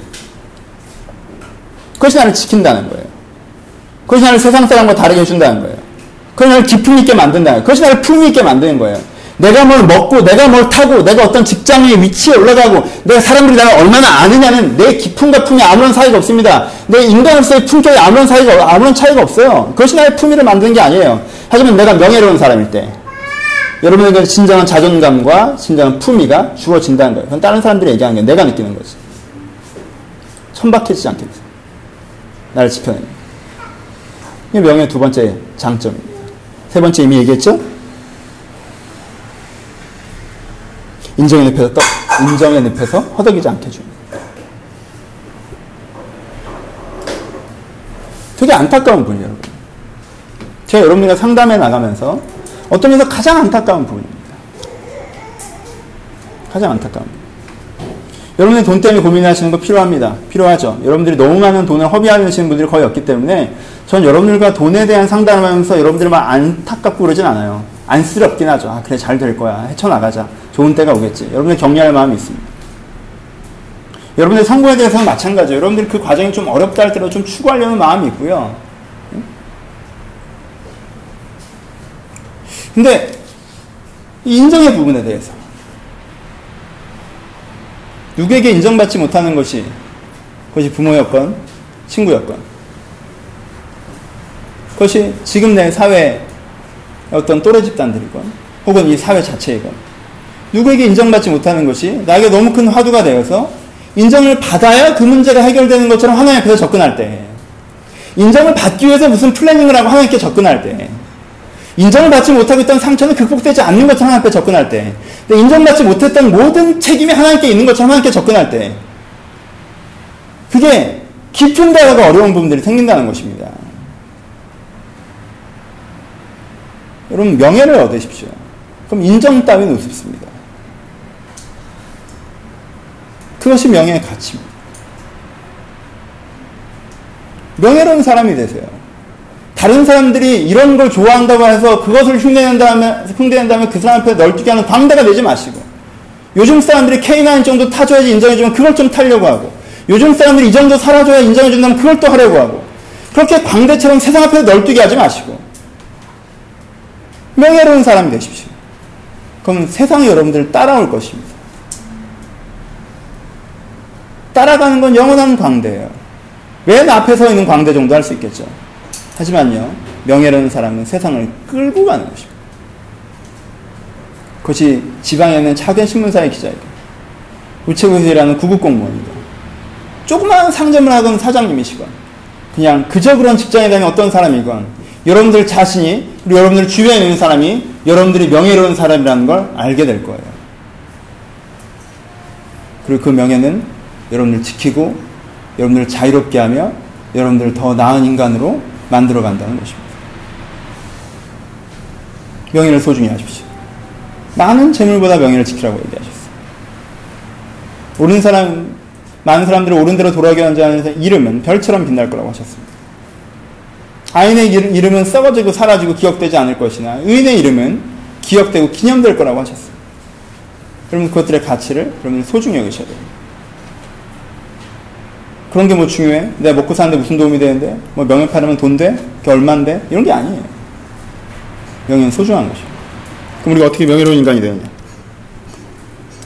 Speaker 1: 그것이 나를 지킨다는 거예요. 그것이 나를 세상 사람과 다르게 해준다는 거예요. 그것이 나를 기품 있게 만든다는 거예요. 그것이 나를 품위 있게 만드는 거예요. 내가 뭘 먹고, 내가 뭘 타고, 내가 어떤 직장의 위치에 올라가고, 내가 사람들이 나를 얼마나 아느냐는 내 기품과 품이 아무런 사이가 없습니다. 내 인간으로서의 품격에 아무런 사이가, 아무런 차이가 없어요. 그것이 나의 품위를 만드는 게 아니에요. 하지만 내가 명예로운 사람일 때, 여러분에게 진정한 자존감과 진정한 품위가 주어진다는 거예요. 그건 다른 사람들이 얘기하는 게 내가 느끼는 거지. 천박해지지 않게 돼요. 나를 지켜냅니다. 이게 명예의 두 번째 장점입니다. 세 번째 이미 얘기했죠? 인정의 늪에서 떡, 인정의 늪에서 허덕이지 않게 줍니다. 되게 안타까운 부분이에요, 여러분. 제가 여러분들과 상담해 나가면서 어떤 면에서 가장 안타까운 부분입니다. 가장 안타까운 부분. 여러분들 돈 때문에 고민하시는 거 필요합니다. 필요하죠. 여러분들이 너무 많은 돈을 허비하시는 분들이 거의 없기 때문에 전 여러분들과 돈에 대한 상담을 하면서 여러분들을 막 안타깝고 그러진 않아요. 안쓰럽긴 하죠. 아, 그래, 잘 될 거야. 헤쳐나가자. 좋은 때가 오겠지. 여러분들 격려할 마음이 있습니다. 여러분들 성공에 대해서는 마찬가지예요. 여러분들이 그 과정이 좀 어렵다 할때도 좀 추구하려는 마음이 있고요. 근데 인정의 부분에 대해서 누구에게 인정받지 못하는 것이 그것이 부모였건 친구였건 그것이 지금 내 사회 어떤 또래 집단들이건 혹은 이 사회 자체이건 누구에게 인정받지 못하는 것이 나에게 너무 큰 화두가 되어서 인정을 받아야 그 문제가 해결되는 것처럼 하나님 앞에서 접근할 때 인정을 받기 위해서 무슨 플래닝을 하고 하나님께 접근할 때 인정을 받지 못하고 있던 상처는 극복되지 않는 것처럼 하나님께 접근할 때 인정받지 못했던 모든 책임이 하나님께 있는 것처럼 하나님께 접근할 때 그게 깊은 대화가 어려운 부분들이 생긴다는 것입니다. 여러분 명예를 얻으십시오. 그럼 인정 따위는 우습습니다. 그것이 명예의 가치입니다. 명예로운 사람이 되세요. 다른 사람들이 이런 걸 좋아한다고 해서 그것을 흉내낸 다음에, 그 사람 앞에 널뛰게 하는 광대가 되지 마시고, 요즘 사람들이 K9 정도 타줘야지 인정해주면 그걸 좀 타려고 하고, 요즘 사람들이 이 정도 살아줘야 인정해준다면 그걸 또 하려고 하고, 그렇게 광대처럼 세상 앞에 널뛰게 하지 마시고, 명예로운 사람이 되십시오. 그럼 세상이 여러분들을 따라올 것입니다. 따라가는 건 영원한 광대예요. 맨 앞에 서 있는 광대 정도 할 수 있겠죠. 하지만요, 명예로운 사람은 세상을 끌고 가는 것입니다. 그것이 지방에 있는 작은 신문사의 기자이고, 우체국에서 일하는 구급 공무원이고, 조그마한 상점을 하건 사장님이시건, 그냥 그저 그런 다니는 어떤 사람이건, 여러분들 자신이, 그리고 여러분들 주변에 있는 사람이 여러분들이 명예로운 사람이라는 걸 알게 될 거예요. 그리고 그 명예는 여러분들 지키고, 여러분들 자유롭게 하며, 여러분들 더 나은 인간으로 만들어 간다는 것입니다. 명예를 소중히 하십시오. 많은 재물보다 명예를 지키라고 얘기하셨어요. 옳은 사람, 많은 사람들이 옳은 대로 돌아가게 하는 자는 이름은 별처럼 빛날 거라고 하셨습니다. 아인의 이름은 썩어지고 사라지고 기억되지 않을 것이나 의인의 이름은 기억되고 기념될 거라고 하셨어요. 여러분 그것들의 가치를 여러분 소중히 여기셔야 돼요. 그런 게 뭐 중요해? 내가 먹고 사는데 무슨 도움이 되는데? 뭐 명예 팔으면 돈 돼? 그게 얼만데? 이런 게 아니에요. 명예는 소중한 것이요. 그럼 우리가 어떻게 명예로운 인간이 되느냐?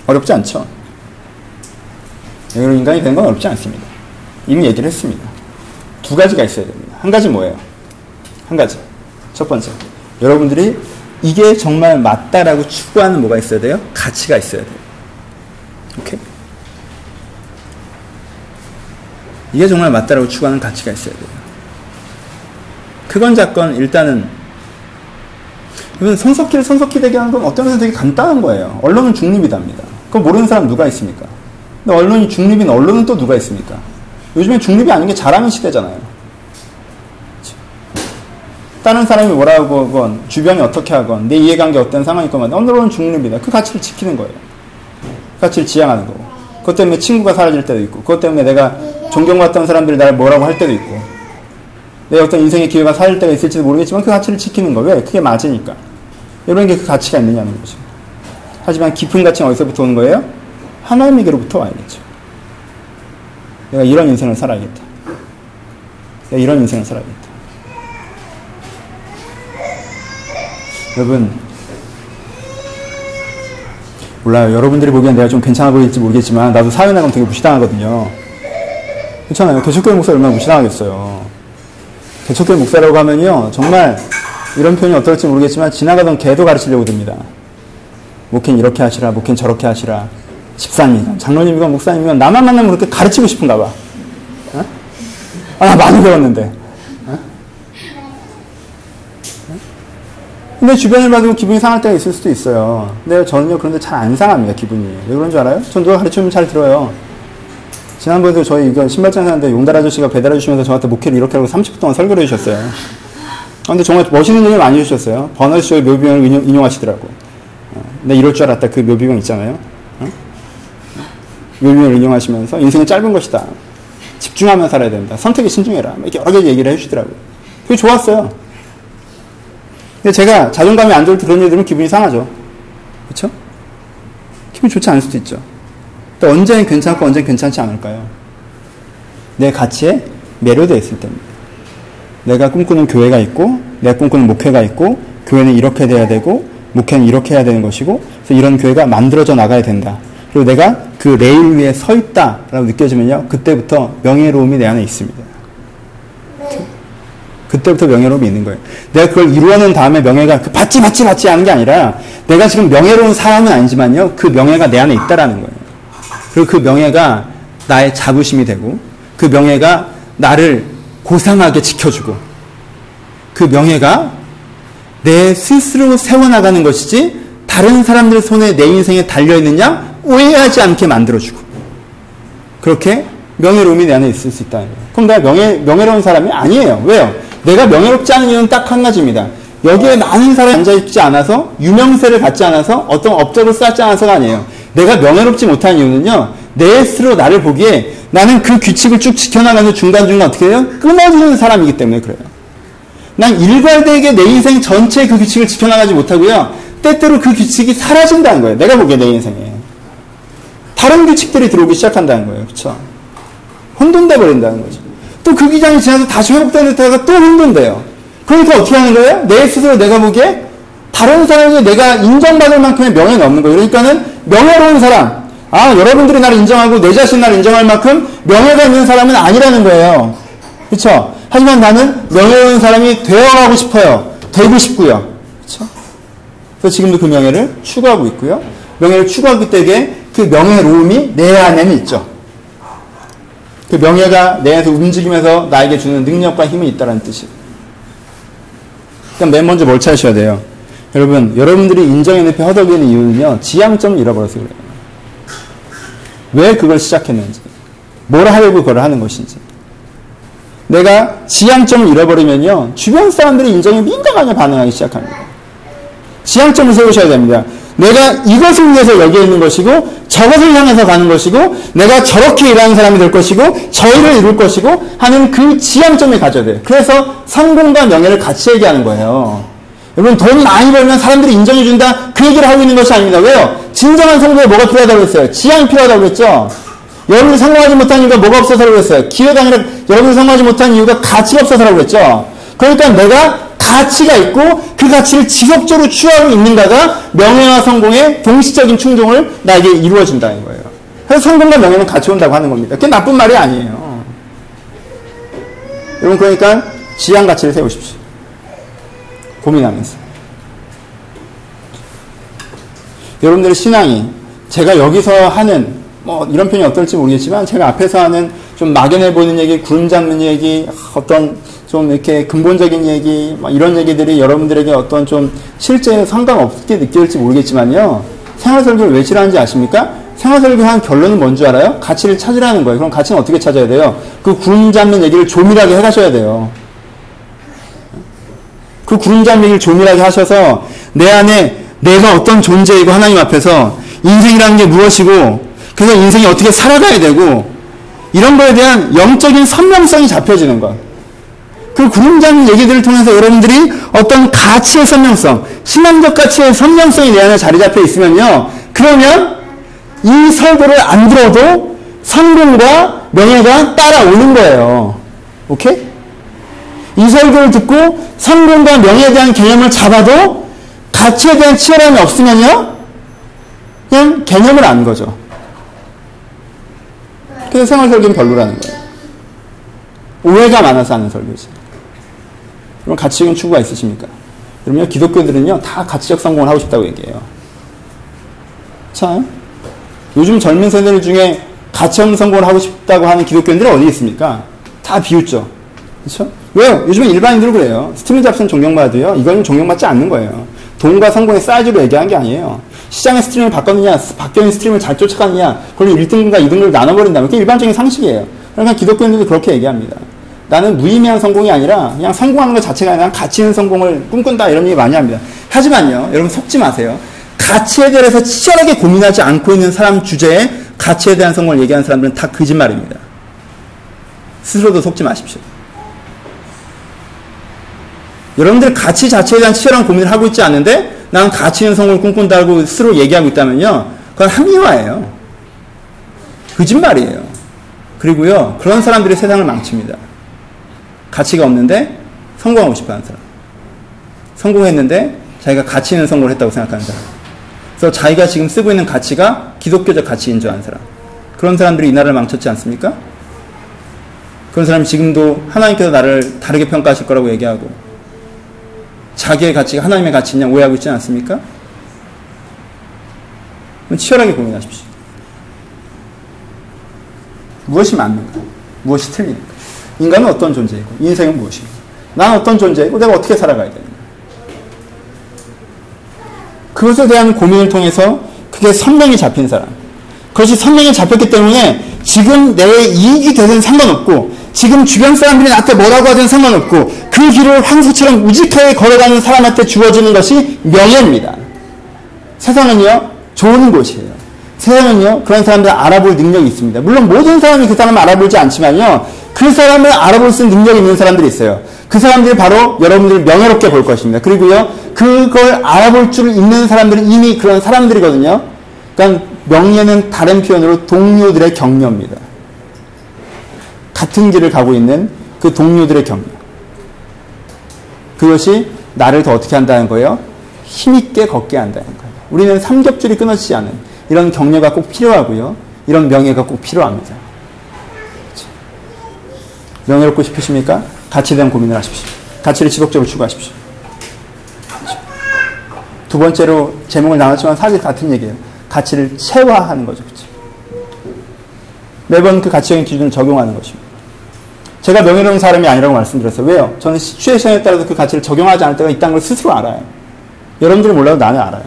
Speaker 1: 어렵지 않죠? 명예로운 인간이 되는 건 어렵지 않습니다. 이미 얘기를 했습니다. 두 가지가 있어야 됩니다. 한 가지 뭐예요? 한 가지. 첫 번째. 여러분들이 이게 정말 맞다라고 추구하는 뭐가 있어야 돼요? 가치가 있어야 돼요. 오케이? 이게 정말 맞다라고 추구하는 가치가 있어야 돼요. 그건 작건 일단은 이건 손석희를 손석희 되게 하는 건 어떤 면에서 되게 간단한 거예요. 언론은 중립이답니다. 그거 모르는 사람 누가 있습니까? 근데 언론이 중립인 언론은 또 누가 있습니까? 요즘엔 중립이 아닌 게 잘하는 시대잖아요. 다른 사람이 뭐라고 하건 주변이 어떻게 하건 내 이해관계 어떤 상황이 있건 언론은 중립이다. 그 가치를 지키는 거예요. 그 가치를 지향하는 거고. 그것 때문에 친구가 사라질 때도 있고 그것 때문에 내가 존경받던 사람들이 나를 뭐라고 할 때도 있고 내 어떤 인생의 기회가 사라질 때가 있을지도 모르겠지만 그 가치를 지키는 거. 왜? 그게 맞으니까. 이런 게 그 가치가 있느냐는 거죠. 하지만 깊은 가치는 어디서부터 오는 거예요? 하나님에게로부터 와야겠죠. 내가 이런 인생을 살아야겠다. 내가 이런 인생을 살아야겠다. 여러분, 몰라요. 여러분들이 보기엔 내가 좀 괜찮아 보일지 모르겠지만, 나도 사회 나가면 되게 무시당하거든요. 그렇잖아요. 개척교회 목사 얼마나 무시당하겠어요. 개척교회 목사라고 하면요, 정말 이런 표현이 어떨지 모르겠지만, 지나가던 개도 가르치려고 듭니다. 목회는 이렇게 하시라, 목회는 저렇게 하시라. 집사님, 장로님이건 목사님이건 나만 만나면 그렇게 가르치고 싶은가 봐. 어? 아, 나 많이 배웠는데. 근데 주변을 봐도 기분이 상할 때가 있을 수도 있어요. 근데 저는요, 그런데 잘 안 상합니다, 기분이. 왜 그런 줄 알아요? 전 누가 가르치면 잘 들어요. 지난번에도 저희 이거 신발장 사는데 용달 아저씨가 배달해 주시면서 저한테 목회를 이렇게 하고 30분 동안 설교를 해주셨어요. 아, 근데 정말 멋있는 얘기 많이 해주셨어요. 버너쇼의 묘비명을 인용, 인용 하시더라고. 어, 나 이럴 줄 알았다. 그 묘비명 있잖아요. 어? 묘비명을 인용하시면서 인생은 짧은 것이다. 집중하며 살아야 된다. 선택에 신중해라. 이렇게 여러 가지 얘기를 해주시더라고요. 그게 좋았어요. 근데 제가 자존감이 안 좋을 때 그런 얘기 들으면 기분이 상하죠. 그렇죠? 기분이 좋지 않을 수도 있죠. 또 언제는 괜찮고 언제는 괜찮지 않을까요? 내 가치에 매료되어 있을 때입니다. 내가 꿈꾸는 교회가 있고, 내가 꿈꾸는 목회가 있고, 교회는 이렇게 돼야 되고, 목회는 이렇게 해야 되는 것이고, 그래서 이런 교회가 만들어져 나가야 된다. 그리고 내가 그 레일 위에 서 있다라고 느껴지면요, 그때부터 명예로움이 내 안에 있습니다. 그때부터 명예로움이 있는 거예요. 내가 그걸 이루어낸 다음에 명예가 그 받지 받지 받지 하는 게 아니라 내가 지금 명예로운 사람은 아니지만요, 그 명예가 내 안에 있다라는 거예요. 그리고 그 명예가 나의 자부심이 되고 그 명예가 나를 고상하게 지켜주고 그 명예가 내 스스로 세워나가는 것이지 다른 사람들 손에 내 인생에 달려있느냐 오해하지 않게 만들어주고 그렇게 명예로움이 내 안에 있을 수 거예요. 그럼 내가 명예, 명예로운 사람이 아니에요. 왜요? 내가 명예롭지 않은 이유는 딱 한 가지입니다. 여기에 많은 사람이 앉아있지 않아서 유명세를 갖지 않아서 어떤 업적을 쌓지 않아서가 아니에요. 내가 명예롭지 못한 이유는요. 내 스스로 나를 보기에 나는 그 규칙을 쭉 지켜나가는 중간중간 어떻게 해요? 끊어지는 사람이기 때문에 그래요. 난 일괄되게 내 인생 전체의 그 규칙을 지켜나가지 못하고요. 때때로 그 규칙이 사라진다는 거예요. 내가 보기에 내 인생에. 다른 규칙들이 들어오기 시작한다는 거예요. 그쵸? 혼돈돼 버린다는 거죠. 또 그 기간이 지나서 다시 회복되는 때가 또 혼돈돼요. 그러니까 어떻게 하는 거예요? 내 스스로 내가 보기에 다른 사람이 내가 인정받을 만큼의 명예는 없는 거예요. 그러니까는 명예로운 사람, 아, 여러분들이 나를 인정하고 내 자신 나를 인정할 만큼 명예가 있는 사람은 아니라는 거예요. 그렇죠? 하지만 나는 명예로운 사람이 되어가고 싶어요. 되고 싶고요. 그렇죠? 그래서 지금도 그 명예를 추구하고 있고요. 명예를 추구하기 때문에 그 명예로움이 내 안에는 있죠. 그 명예가 내 안에서 움직이면서 나에게 주는 능력과 힘이 있다는 뜻이에요. 그럼 맨 먼저 뭘 찾으셔야 돼요? 여러분, 여러분들이 인정의 늪에 허덕이는 이유는요, 지향점을 잃어버려서 그래요. 왜 그걸 시작했는지, 뭘 하려고 그걸 하는 것인지. 내가 지향점을 잃어버리면요, 주변 사람들이 인정에 민감하게 반응하기 시작합니다. 지향점을 세우셔야 됩니다. 내가 이것을 위해서 여기에 있는 것이고, 저것을 향해서 가는 것이고, 내가 저렇게 일하는 사람이 될 것이고, 저희를 이룰 것이고, 하는 그 지향점을 가져야 돼요. 그래서 성공과 명예를 같이 얘기하는 거예요. 여러분, 돈 많이 벌면 사람들이 인정해준다? 그 얘기를 하고 있는 것이 아닙니다. 왜요? 진정한 성공에 뭐가 필요하다고 했어요? 지향이 필요하다고 그랬죠? 여러분이 성공하지 못한 이유가 뭐가 없어서라고 그랬어요? 기회가 아니라 여러분이 성공하지 못한 이유가 가치가 없어서라고 그랬죠? 그러니까 내가 가치가 있고 그 가치를 지속적으로 취하고 있는가가 명예와 성공의 동시적인 충족을 나에게 이루어진다는 거예요. 그래서 성공과 명예는 같이 온다고 하는 겁니다. 그게 나쁜 말이 아니에요. 여러분 그러니까 지향 가치를 세우십시오. 고민하면서. 여러분들의 신앙이 제가 여기서 하는 뭐 이런 표현이 어떨지 모르겠지만 제가 앞에서 하는 좀 막연해 보이는 얘기, 구름 잡는 얘기, 어떤 좀 이렇게 근본적인 얘기, 이런 얘기들이 여러분들에게 어떤 좀 실제 상관없게 느껴질지 모르겠지만요. 생활설교를 왜 싫어하는지 아십니까? 생활설교 한 결론은 뭔지 알아요? 가치를 찾으라는 거예요. 그럼 가치는 어떻게 찾아야 돼요? 그 구름 잡는 얘기를 조밀하게 해가셔야 돼요. 그 구름 잡는 얘기를 조밀하게 하셔서 내 안에 내가 어떤 존재이고 하나님 앞에서 인생이라는 게 무엇이고 그래서 인생이 어떻게 살아가야 되고 이런 거에 대한 영적인 선명성이 잡혀지는 것. 그 구름장 얘기들을 통해서 여러분들이 어떤 가치의 선명성, 신앙적 가치의 선명성이 내 안에 자리 잡혀 있으면요. 그러면 이 설교를 안 들어도 성공과 명예가 따라오는 거예요. 오케이? 이 설교를 듣고 성공과 명예에 대한 개념을 잡아도 가치에 대한 치열함이 없으면요. 그냥 개념을 아는 거죠. 그래서 생활 설교는 별로라는 거예요. 오해가 많아서 하는 설교지. 그럼 가치적인 추구가 있으십니까? 그러면 기독교들은요, 다 가치적 성공을 하고 싶다고 얘기해요. 참, 요즘 젊은 세대들 중에 가치 없는 성공을 하고 싶다고 하는 기독교인들이 어디 있습니까? 다 비웃죠. 그렇죠? 왜요? 요즘은 일반인들 그래요. 스티브 잡스는 존경받아도요, 이거는 존경받지 않는 거예요. 돈과 성공의 사이즈로 얘기한 게 아니에요. 시장의 stream을 바꿨느냐, 바뀌는 stream을 잘 쫓아가느냐, 그걸 1등급과 2등급을 나눠버린다. 그게 일반적인 상식이에요. 그러니까 기독교인들도 그렇게 얘기합니다. 나는 무의미한 성공이 아니라 그냥 성공하는 것 자체가 아니라 가치 있는 성공을 꿈꾼다 이런 얘기 많이 합니다. 하지만요, 여러분 속지 마세요. 가치에 대해서 치열하게 고민하지 않고 있는 사람 주제에 가치에 대한 성공을 얘기하는 사람들은 다 거짓말입니다. 스스로도 속지 마십시오. 여러분들 가치 자체에 대한 치열한 고민을 하고 있지 않는데 나는 가치 있는 성공을 꿈꾼다고 스스로 얘기하고 있다면요. 그건 합리화예요. 거짓말이에요. 그리고요. 그런 사람들이 세상을 망칩니다. 가치가 없는데 성공하고 싶어 하는 사람. 성공했는데 자기가 가치 있는 성공을 했다고 생각하는 사람. 그래서 자기가 지금 쓰고 있는 가치가 기독교적 가치인 줄 아는 사람. 그런 사람들이 이 나라를 망쳤지 않습니까? 그런 사람이 지금도 하나님께서 나를 다르게 평가하실 거라고 얘기하고 자기의 가치가 하나님의 가치냐 오해하고 있지 않습니까? 치열하게 고민하십시오. 무엇이 맞는가? 무엇이 틀린가? 인간은 어떤 존재이고 인생은 무엇인가? 나는 어떤 존재이고 내가 어떻게 살아가야 되는가? 그것에 대한 고민을 통해서 그게 선명히 잡힌 사람. 그것이 선명히 잡혔기 때문에 지금 내 이익이 되든 상관없고 지금 주변 사람들이 나한테 뭐라고 하든 상관없고 그 길을 황소처럼 우직하게 걸어가는 사람한테 주어지는 것이 명예입니다. 세상은요, 좋은 곳이에요. 세상은요, 그런 사람들 알아볼 능력이 있습니다. 물론 모든 사람이 그 사람을 알아보지 않지만요, 그 사람을 알아볼 수 있는 능력이 있는 사람들이 있어요. 그 사람들이 바로 여러분들을 명예롭게 볼 것입니다. 그리고요, 그걸 알아볼 줄 있는 사람들은 이미 그런 사람들이거든요. 그러니까 명예는 다른 표현으로 동료들의 격려입니다. 같은 길을 가고 있는 그 동료들의 격려. 그것이 나를 더 어떻게 한다는 거예요? 힘있게 걷게 한다는 거예요. 우리는 삼겹줄이 끊어지지 않은 이런 격려가 꼭 필요하고요. 이런 명예가 꼭 필요합니다. 명예롭고 싶으십니까? 가치에 대한 고민을 하십시오. 가치를 지속적으로 추구하십시오. 두 번째로 제목을 나눴지만 사실 같은 얘기예요. 가치를 체화하는 거죠. 그렇죠? 매번 그 가치적인 기준을 적용하는 것입니다. 제가 명예로운 사람이 아니라고 말씀드렸어요. 왜요? 저는 시츄에이션에 따라서 그 가치를 적용하지 않을 때가 있다는 걸 스스로 알아요. 여러분들은 몰라도 나는 알아요.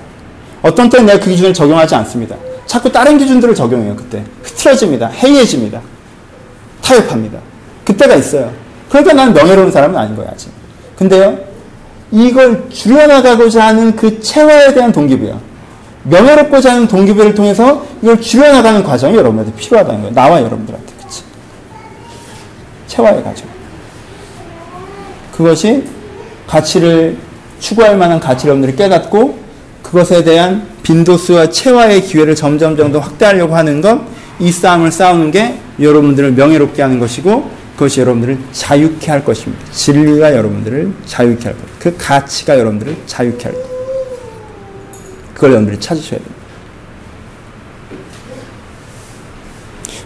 Speaker 1: 어떤 때는 내가 그 기준을 적용하지 않습니다. 자꾸 다른 기준들을 적용해요, 그때. 흐트러집니다. 해이해집니다. 타협합니다. 그때가 있어요. 그러니까 나는 명예로운 사람은 아닌 거야, 아직. 근데요, 이걸 줄여나가고자 하는 그 체화에 대한 동기부여. 명예롭고자 하는 동기부여를 통해서 이걸 줄여나가는 과정이 여러분한테 필요하다는 거예요. 나와 여러분들한테. 체화의 과정. 그것이 가치를 추구할 만한 가치를 여러분들이 깨닫고 그것에 대한 빈도수와 체화의 기회를 점점 정도 확대하려고 하는 것, 이 싸움을 싸우는 게 여러분들을 명예롭게 하는 것이고 그것이 여러분들을 자유케 할 것입니다. 진리가 여러분들을 자유케 할 것. 그 가치가 여러분들을 자유케 할 것. 그걸 여러분들이 찾으셔야 됩니다.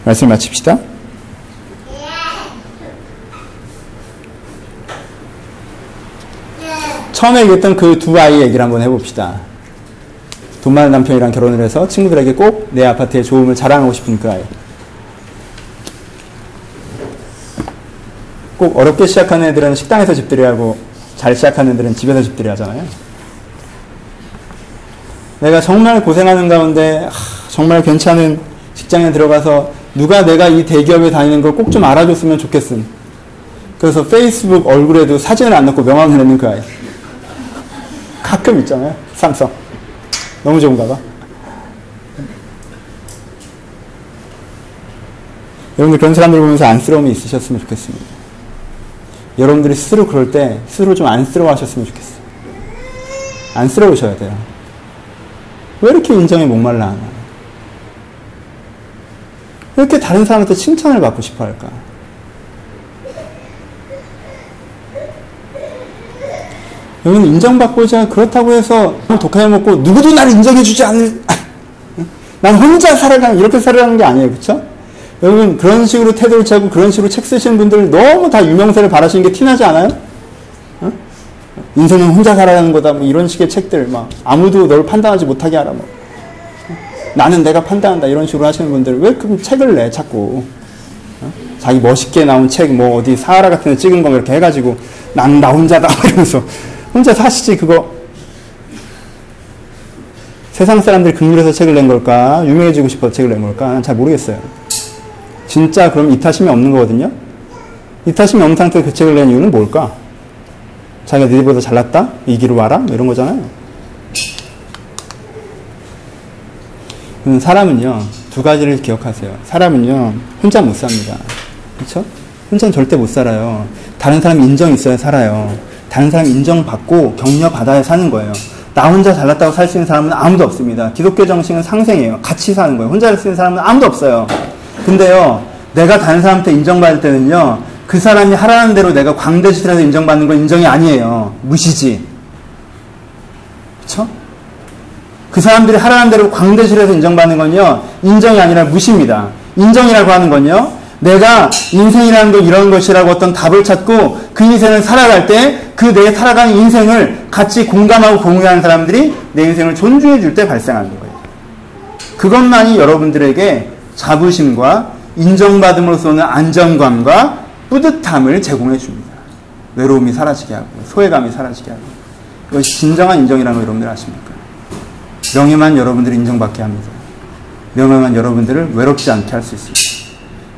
Speaker 1: 말씀 마칩시다. 처음에 얘기했던 그 두 아이 얘기를 한번 해봅시다. 돈 많은 남편이랑 결혼을 해서 친구들에게 꼭 내 아파트의 좋음을 자랑하고 싶은 그 아이. 꼭 어렵게 시작하는 애들은 식당에서 집들이 하고 잘 시작하는 애들은 집에서 집들이 하잖아요. 내가 정말 고생하는 가운데 정말 괜찮은 직장에 들어가서 누가 내가 이 대기업에 다니는 걸 꼭 좀 알아줬으면 좋겠음. 그래서 페이스북 얼굴에도 사진을 안 넣고 명함을 내는 그 아이. 가끔 있잖아요. 삼성. 너무 좋은가 봐. 여러분들 그런 사람들 보면서 안쓰러움이 있으셨으면 좋겠습니다. 여러분들이 스스로 그럴 때 스스로 좀 안쓰러워 하셨으면 좋겠어요. 안쓰러우셔야 돼요. 왜 이렇게 인정에 목말라 하나? 왜 이렇게 다른 사람한테 칭찬을 받고 싶어 할까? 여러분 인정받고자 그렇다고 해서 독하게 먹고 누구도 나를 인정해주지 않을 난 혼자 살아가는 이렇게 살아가는 게 아니에요 그렇죠? 여러분 그런 식으로 태도를 취하고 그런 식으로 책 쓰시는 분들 너무 다 유명세를 바라시는 게 티나지 않아요? 어? 인생은 혼자 살아가는 거다 뭐 이런 식의 책들 막 아무도 널 판단하지 못하게 하라 뭐 나는 내가 판단한다 이런 식으로 하시는 분들 왜 그럼 책을 내 자꾸 어? 자기 멋있게 나온 책 뭐 어디 사하라 같은 데 찍은 거 이렇게 해가지고 난 나 혼자다 이러면서 혼자 사시지 그거 세상 사람들이 극률해서 책을 낸 걸까? 유명해지고 싶어서 책을 낸 걸까? 난잘 모르겠어요. 진짜 그럼 이타심이 없는 거거든요? 이타심이 없는 상태에서 그 책을 낸 이유는 뭘까? 자기가 너희보다 잘났다? 이 길을 와라? 뭐 이런 거잖아요. 사람은요, 두 가지를 기억하세요. 사람은요, 혼자 못 삽니다. 그렇죠? 혼자는 절대 못 살아요. 다른 사람 인정 있어야 살아요. 다른 사람 인정받고 격려받아야 사는 거예요. 나 혼자 잘났다고 살 수 있는 사람은 아무도 없습니다. 기독교 정신은 상생이에요. 같이 사는 거예요. 혼자 살 수 있는 사람은 아무도 없어요. 근데요, 내가 다른 사람한테 인정받을 때는요, 그 사람이 하라는 대로 내가 광대시해서 인정받는 건 인정이 아니에요. 무시지. 그쵸? 그 사람들이 하라는 대로 광대시해서 인정받는 건요, 인정이 아니라 무시입니다. 인정이라고 하는 건요, 내가 인생이라는 건 이런 것이라고 어떤 답을 찾고 그 인생을 살아갈 때 그 내 살아가는 인생을 같이 공감하고 공유하는 사람들이 내 인생을 존중해 줄 때 발생하는 거예요. 그것만이 여러분들에게 자부심과 인정받음으로써 오는 안정감과 뿌듯함을 제공해 줍니다. 외로움이 사라지게 하고 소외감이 사라지게 하고 이것이 진정한 인정이라는 걸 여러분들 아십니까? 명예만 여러분들을 인정받게 합니다. 명예만 여러분들을 외롭지 않게 할 수 있습니다.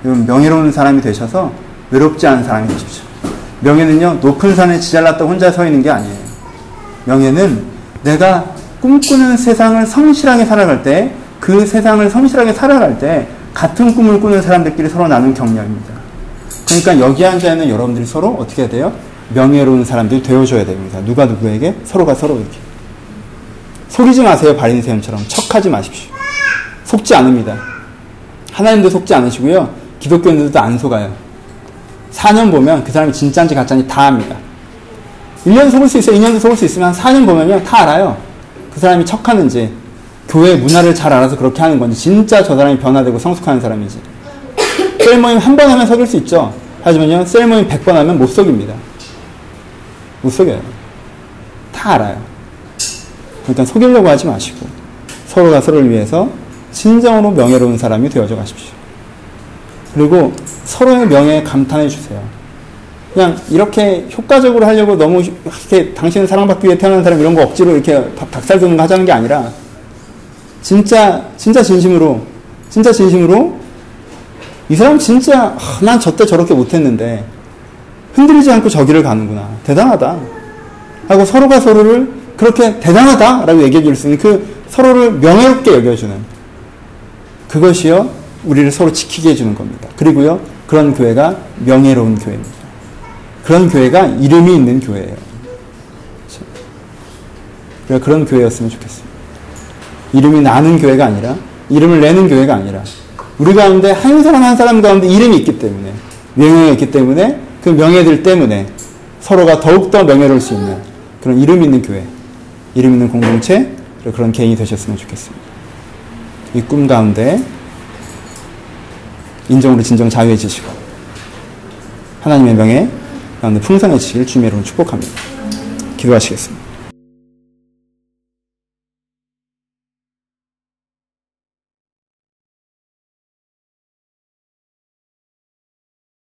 Speaker 1: 여러분 명예로운 사람이 되셔서 외롭지 않은 사람이 되십시오. 명예는요 높은 산에 지잘났다 혼자 서 있는 게 아니에요. 명예는 내가 꿈꾸는 세상을 성실하게 살아갈 때 그 세상을 성실하게 살아갈 때 같은 꿈을 꾸는 사람들끼리 서로 나눈 격려입니다. 그러니까 여기 앉아 있는 여러분들이 서로 어떻게 해야 돼요? 명예로운 사람들이 되어줘야 됩니다. 누가 누구에게 서로가 서로 이렇게 속이지 마세요 바리새인처럼 척하지 마십시오. 속지 않습니다. 하나님도 속지 않으시고요. 기독교인들도 안 속아요. 4년 보면 그 사람이 진짜인지 가짜인지 다 압니다. 1년 속을 수 있어요. 2년도 속을 수 있으면 4년 보면요. 다 알아요. 그 사람이 척하는지, 교회 문화를 잘 알아서 그렇게 하는 건지, 진짜 저 사람이 변화되고 성숙하는 사람인지. 셀 모임 한 번 하면 속일 수 있죠. 하지만요, 셀 모임 100번 하면 못 속입니다. 못 속여요. 다 알아요. 그러니까 속이려고 하지 마시고, 서로가 서로를 위해서 진정으로 명예로운 사람이 되어져 가십시오. 그리고 서로의 명예에 감탄해 주세요. 그냥 이렇게 효과적으로 하려고 너무 이렇게 당신은 사랑받기 위해 태어난 사람 이런 거 억지로 이렇게 닭살 돋는 거 하자는 게 아니라 진짜 진짜 진심으로 진짜 진심으로 이 사람 진짜 아, 난 저때 저렇게 못했는데 흔들리지 않고 저기를 가는구나 대단하다 하고 서로가 서로를 그렇게 대단하다라고 얘기해 줄 수 있는 그 서로를 명예롭게 여겨주는 그것이요 우리를 서로 지키게 해주는 겁니다. 그리고요 그런 교회가 명예로운 교회입니다. 그런 교회가 이름이 있는 교회예요. 그런 교회였으면 좋겠습니다. 이름이 나는 교회가 아니라 이름을 내는 교회가 아니라 우리 가운데 한 사람 한 사람 가운데 이름이 있기 때문에 명예가 있기 때문에 그 명예들 때문에 서로가 더욱더 명예로울 수 있는 그런 이름 있는 교회, 이름 있는 공동체, 그런 개인이 되셨으면 좋겠습니다. 이 꿈 가운데 인정으로 진정 자유해지시고 하나님의 명예 가운데 풍성해지시길 주님의 이름으로 축복합니다. 기도하시겠습니다.